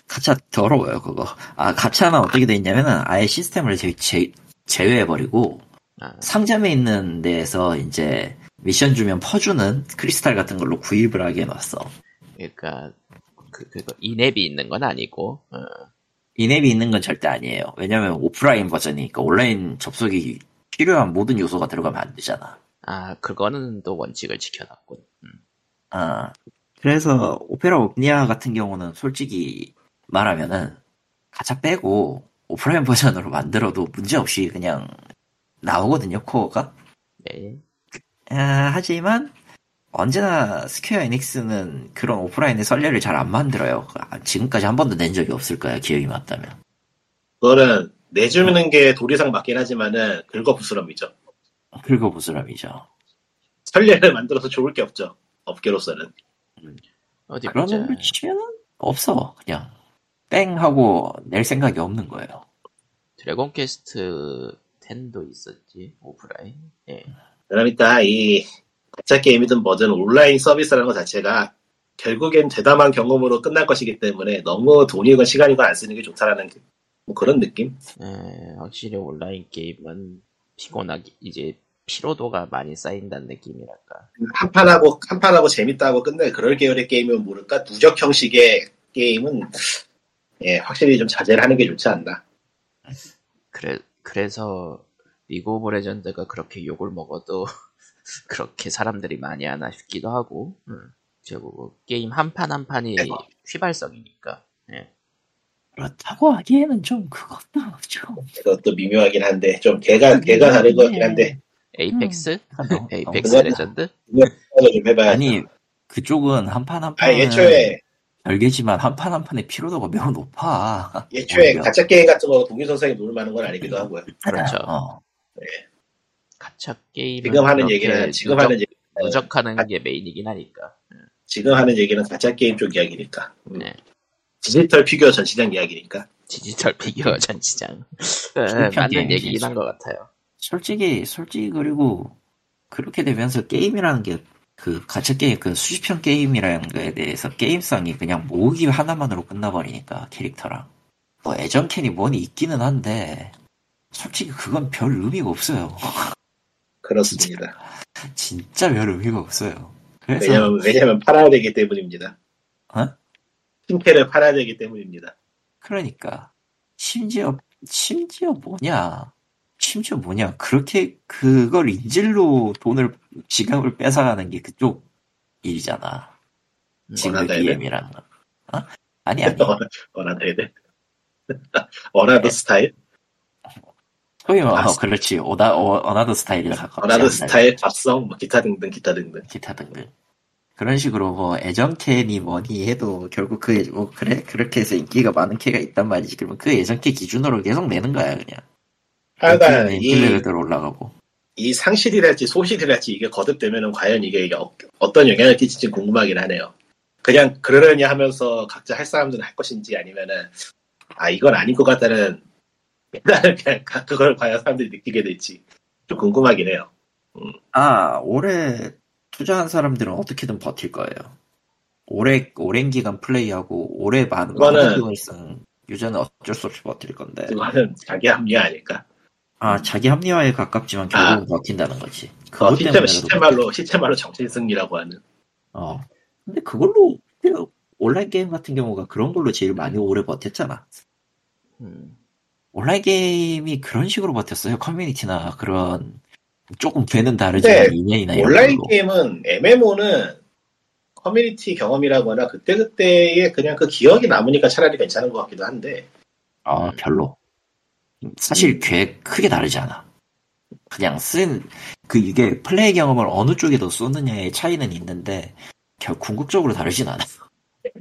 가차 더러워요 그거. 아 가차는 어떻게 돼 있냐면은 아예 시스템을 제, 제, 제외해버리고 아, 상점에 있는 데에서 이제 미션 주면 퍼주는 크리스탈 같은 걸로 구입을 하게 해놨어. 그러니까 그 그거 인앱이 있는 건 아니고. 어, 인앱이 있는 건 절대 아니에요. 왜냐면 오프라인 버전이니까 온라인 접속이 필요한 모든 요소가 들어가면 안 되잖아. 아 그거는 또 원칙을 지켜놨군. 음. 아, 그래서 오페라 옴니아 같은 경우는 솔직히 말하면은 가챠 빼고 오프라인 버전으로 만들어도 문제없이 그냥 나오거든요, 코어가. 네. 아, 하지만 언제나 스퀘어 에닉스는 그런 오프라인의 선례를 잘 안 만들어요. 아, 지금까지 한 번도 낸 적이 없을 거야, 기억이 맞다면. 그거는 내주는 게 도리상 맞긴 하지만은 긁어부스럼이죠. 긁어부스럼이죠. 선례를 만들어서 좋을 게 없죠. 업계로서는. 어디 보자. 그러는 걸 치면은 없어, 그냥. 땡 하고 낼 생각이 없는 거예요. 드래곤 퀘스트 10도 있었지 오프라인. 예. 그러니까 이 가챠 게임이든 뭐든 온라인 서비스라는 것 자체가 결국엔 대담한 경험으로 끝날 것이기 때문에 너무 돈이건 시간이건 안 쓰는 게 좋다라는 그- 뭐 그런 느낌? 예, 확실히 온라인 게임은 피곤하기 이제 피로도가 많이 쌓인다는 느낌이랄까. 한판하고 한판하고 재밌다고 끝낼 그럴 계열의 게임이면 모를까 누적 형식의 게임은 예 확실히 좀 자제를 하는 게 좋지 않나. 그래 그래서 리그 오브 레전드가 그렇게 욕을 먹어도 (laughs) 그렇게 사람들이 많이 하나 싶기도 하고. 음. 결국 게임 한 판 한 판이 휘발성이니까. 예. 그렇다고 하기에는 좀 그것도 좀. 그것도 미묘하긴 한데 좀 궤가 궤가 다른 것 같긴 한데 에이펙스? 너무- 에이펙스 너무- 레전드? 이거 좀 해봐야. 아니, 그쪽은 한 판한아 판은 애초에 별개지만 한 판 한 판의 피로도가 매우 높아. 애초에. 가챠 게임 같은 거 동일 선생이 놀 만한 건 아니기도 하고요. 그렇죠. 어. 가챠 게임 지금 하는 얘기는 지금 하는 얘기 누적하는 게 메인이긴 하니까. 지금 하는 얘기는 가챠 게임 쪽 이야기니까. 음. 네. 디지털 피규어 전시장 이야기니까. 디지털 피규어 전시장. (laughs) 불편 맞는. 얘기긴 한 것 같아요. 솔직히, 솔직히 그리고 그렇게 되면서 게임이라는 게 그 가챠 게임, 그 수집형 게임이라는 거에 대해서 게임성이 그냥 모으기 하나만으로 끝나버리니까 캐릭터랑. 뭐 애정캐니 뭐니 있기는 한데 솔직히 그건 별 의미가 없어요. (laughs) 그렇습니다. 진짜 별 의미가 없어요. 그래서 왜냐면 왜냐면 팔아야 되기 때문입니다. 어? 팀캐를 팔아야 되기 때문입니다. 그러니까 심지어 심지어 뭐냐 심지어 뭐냐 그렇게 그걸 인질로 돈을 지갑을 뺏어가는 게 그쪽 일이잖아 음, 징글 원한다, DM이라는 건 어? 아니 아니 (laughs) 원하다 해야 돼. (laughs) 원하드 스타일? 소위 말 아, 어, 그렇지 오다 어, 어나더 스타일이라 가깝지 않나. 스타일, 밥성, 뭐 기타 등등, 기타 등등. 기타 등등 그런 식으로 뭐 애정캐니 뭐니 해도 결국 그 뭐 그래 그렇게 해서 인기가 많은 캐가 있단 말이지 그러면 그 애정캐 기준으로 계속 내는 거야 그냥 하여간 인기 이, 레벨대로 올라가고 이 상실이랄지 소실이랄지 이게 거듭되면은 과연 이게 어- 어떤 영향을 끼칠지 궁금하긴 하네요. 그냥 그러려니 하면서 각자 할 사람들은 할 것인지 아니면은 아 이건 아닌 것 같다는 그냥 가- 그걸 과연 사람들이 느끼게 될지 좀 궁금하긴 해요. 아, 올해 투자한 사람들은 어떻게든 버틸 거예요. 오래, 오랜 기간 플레이하고, 오래 많은, 그거는- 유저는 어쩔 수 없이 버틸 건데. 그거는 자기 합리화 아닐까. 아, 자기 합리화에 가깝지만 결국은 버틴다는 거지. 그것 어, 시체, 때문에. 시체말로 시체말로 정신 승리라고 하는. 어. 근데 그걸로, 온라인 게임 같은 경우가 그런 걸로 제일 많이 오래 버텼잖아. 음. 온라인 게임이 그런 식으로 버텼어요. 커뮤니티나 그런 조금 되는 다르지만 인연이나 이런 온라인 걸로. 게임은 MMO는 커뮤니티 경험이라거나 그때그때의 그냥 그 기억이 남으니까 차라리 괜찮은 것 같기도 한데 아 별로. 사실 꽤 크게 다르지 않아. 그냥 쓴 그 이게 플레이 경험을 어느 쪽에 더 쏘느냐의 차이는 있는데 결 궁극적으로 다르진 않아.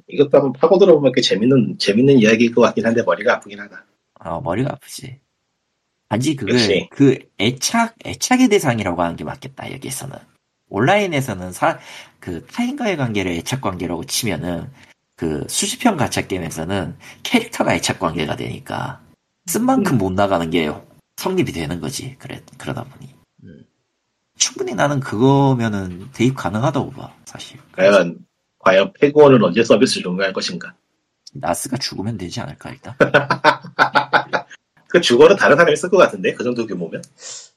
이것도 한번 파고 들어보면 꽤 재밌는 재밌는 이야기일 것 같긴 한데 머리가 아프긴 하다. 아, 머리가 아프지. 단지 그게 역시. 그 애착 애착의 대상이라고 하는 게 맞겠다 여기에서는 온라인에서는 사 그 타인과의 관계를 애착 관계라고 치면은 그 수집형 가챠 게임에서는 캐릭터가 애착 관계가 되니까 쓴 만큼 못 나가는 게 성립이 되는 거지 그래 그러다 보니 음. 충분히 나는 그거면은 대입 가능하다고 봐 사실 과연 과연 페그원은 언제 서비스 종료할 것인가? 나스가 죽으면 되지 않을까 일단 (laughs) 그 주거는 다른 사람이 쓸 것 같은데 그 정도 규모면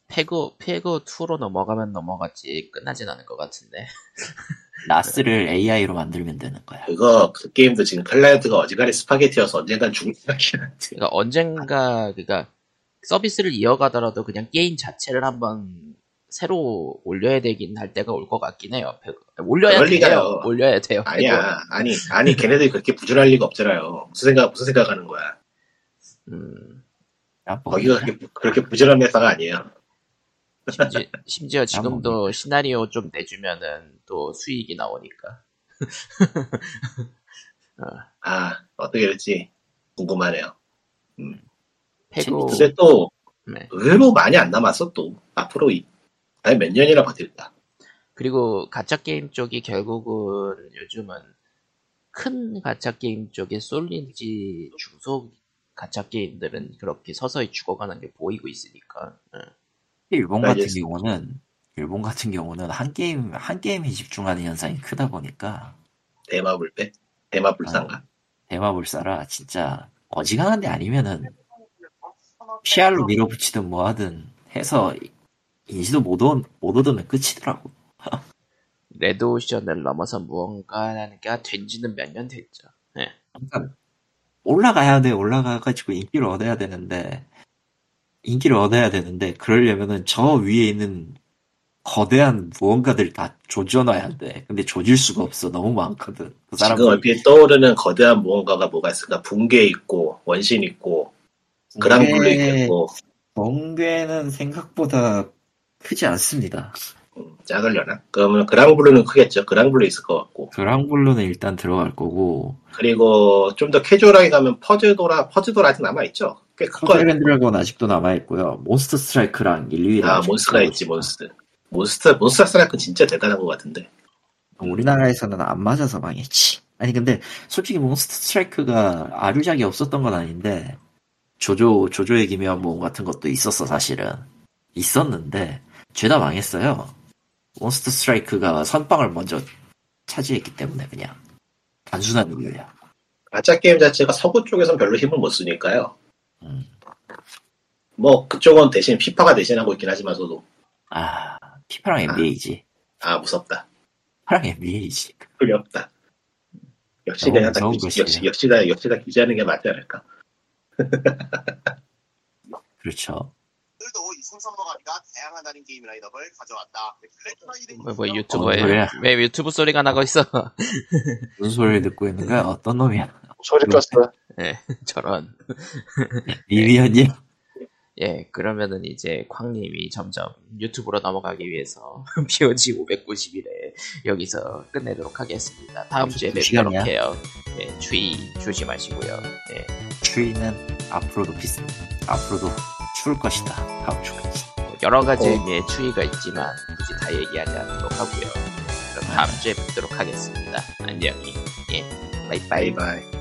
페그 페그 2로 넘어가면 넘어갔지 끝나진 않을 것 같은데. 나스를 AI로 만들면 되는 거야 그거 그 게임도 지금 클라이언트가 어지간히 스파게티여서 언젠간 죽을 것 같긴 한데 그러니까 언젠가 그러니까 서비스를 이어가더라도 그냥 게임 자체를 한번 새로 올려야 되긴 할 때가 올 것 같긴 해요. 올려야 돼요. 리가요. 올려야 돼요. 아니야 아니 아니 걔네들이 그렇게 부실할 리가 없잖아요 무슨 생각 무슨 생각하는 거야. 음, 아, 뭐 거기가 그렇게, 그렇게 부실한 회사가 아니에요 심지어, 심지어 지금도 시나리오 좀 내주면은 또 수익이 나오니까. (laughs) 아 어떻게 될지 궁금하네요 페그 근데 또 네. 의외로 많이 안 남았어 또 앞으로 이, 아니 몇 년이나 버틸까 그리고 가짜 게임 쪽이 결국은 요즘은 큰 가짜 게임 쪽에 쏠린지 중소 가짜 게임들은 그렇게 서서히 죽어가는 게 보이고 있으니까. 응. 일본 같은. 경우는 일본 같은 경우는 한 게임 한 게임에 집중하는 현상이 크다 보니까 대마불패 대마불상가 대마불사라 진짜 어지간한 데 아니면은 PR로 밀어붙이든 뭐 하든 해서 인지도 못, 얻, 못 얻으면 끝이더라고. (laughs) 레드오션을 넘어서 무언가가 된 지는 몇 년 됐죠. 네. 그러니까 올라가야 돼 올라가가지고 인기를 얻어야 되는데 인기를 얻어야 되는데 그러려면은 저 위에 있는 거대한 무언가들 다 조져놔야 돼. 근데 조질 수가 없어. 너무 많거든. 그 지금 사람들 얼핏 떠오르는 거대한 무언가가 뭐가 있을까 붕괴 있고 원신 있고 그랑블루 있고 붕괴는 생각보다 크지 않습니다. 음, 작으려나? 그러면 그랑블루는 크겠죠. 그랑블루 있을 것 같고 그랑블루는 일단 들어갈 거고 그리고 좀 더 캐주얼하게 가면 퍼즈도라 퍼즈도라 아직 남아있죠. 꽤 큰 거. 드래곤 아직도 남아 있고요. 몬스터 스트라이크랑 일위랑 아 몬스터가 있지 몬스터. 몬스터 몬스터 스트라이크 진짜 대단한 것 같은데. 우리나라에서는 안 맞아서 망했지. 아니 근데 솔직히 몬스터 스트라이크가 아류작이 없었던 건 아닌데 조조 조조의 기묘한 모험 같은 것도 있었어 사실은 있었는데 죄다 망했어요. 몬스터 스트라이크가 선빵을 먼저 차지했기 때문에 그냥 단순한 이유야. 가짜 게임 자체가 서구 쪽에선 별로 힘을 못 쓰니까요. 음. 뭐 그쪽은 대신 피파가 대신하고 있긴 하지만서도 아 피파랑 NBA지. 아 무섭다. 피파랑 NBA지. 없다. 역시 그냥 다 규-. 역시 역시 다 역시 다 규제하는 게 맞지 않을까. (laughs) 그렇죠. 오늘도 이승선 머가리가 다양하다는 게임 라인업을 가져왔다. 뭐, 뭐 소리야. 왜 유튜브 소리가 나고 있어? (laughs) 무슨 소리를 듣고 있는 거야? 어떤 놈이야? 소리 껐어. 예, (laughs) 저런. (laughs) 리비언님? 예, 그러면은 이제 쾅님이 점점 유튜브로 넘어가기 위해서 (laughs) POG 591회 여기서 끝내도록 하겠습니다. 다음 주에 두 뵙도록 시간이야? 해요. 예, 주의 조심하시고요. 예, 추위는 앞으로도 비슷, 앞으로도 추울 것이다. 다음 주까지. 뭐 여러 가지 의미의 추위가 있지만 굳이 다 얘기하지 않도록 하고요. 그럼 다음 주에 뵙도록 하겠습니다. 안녕히. 예, 바이바이. 바이바이.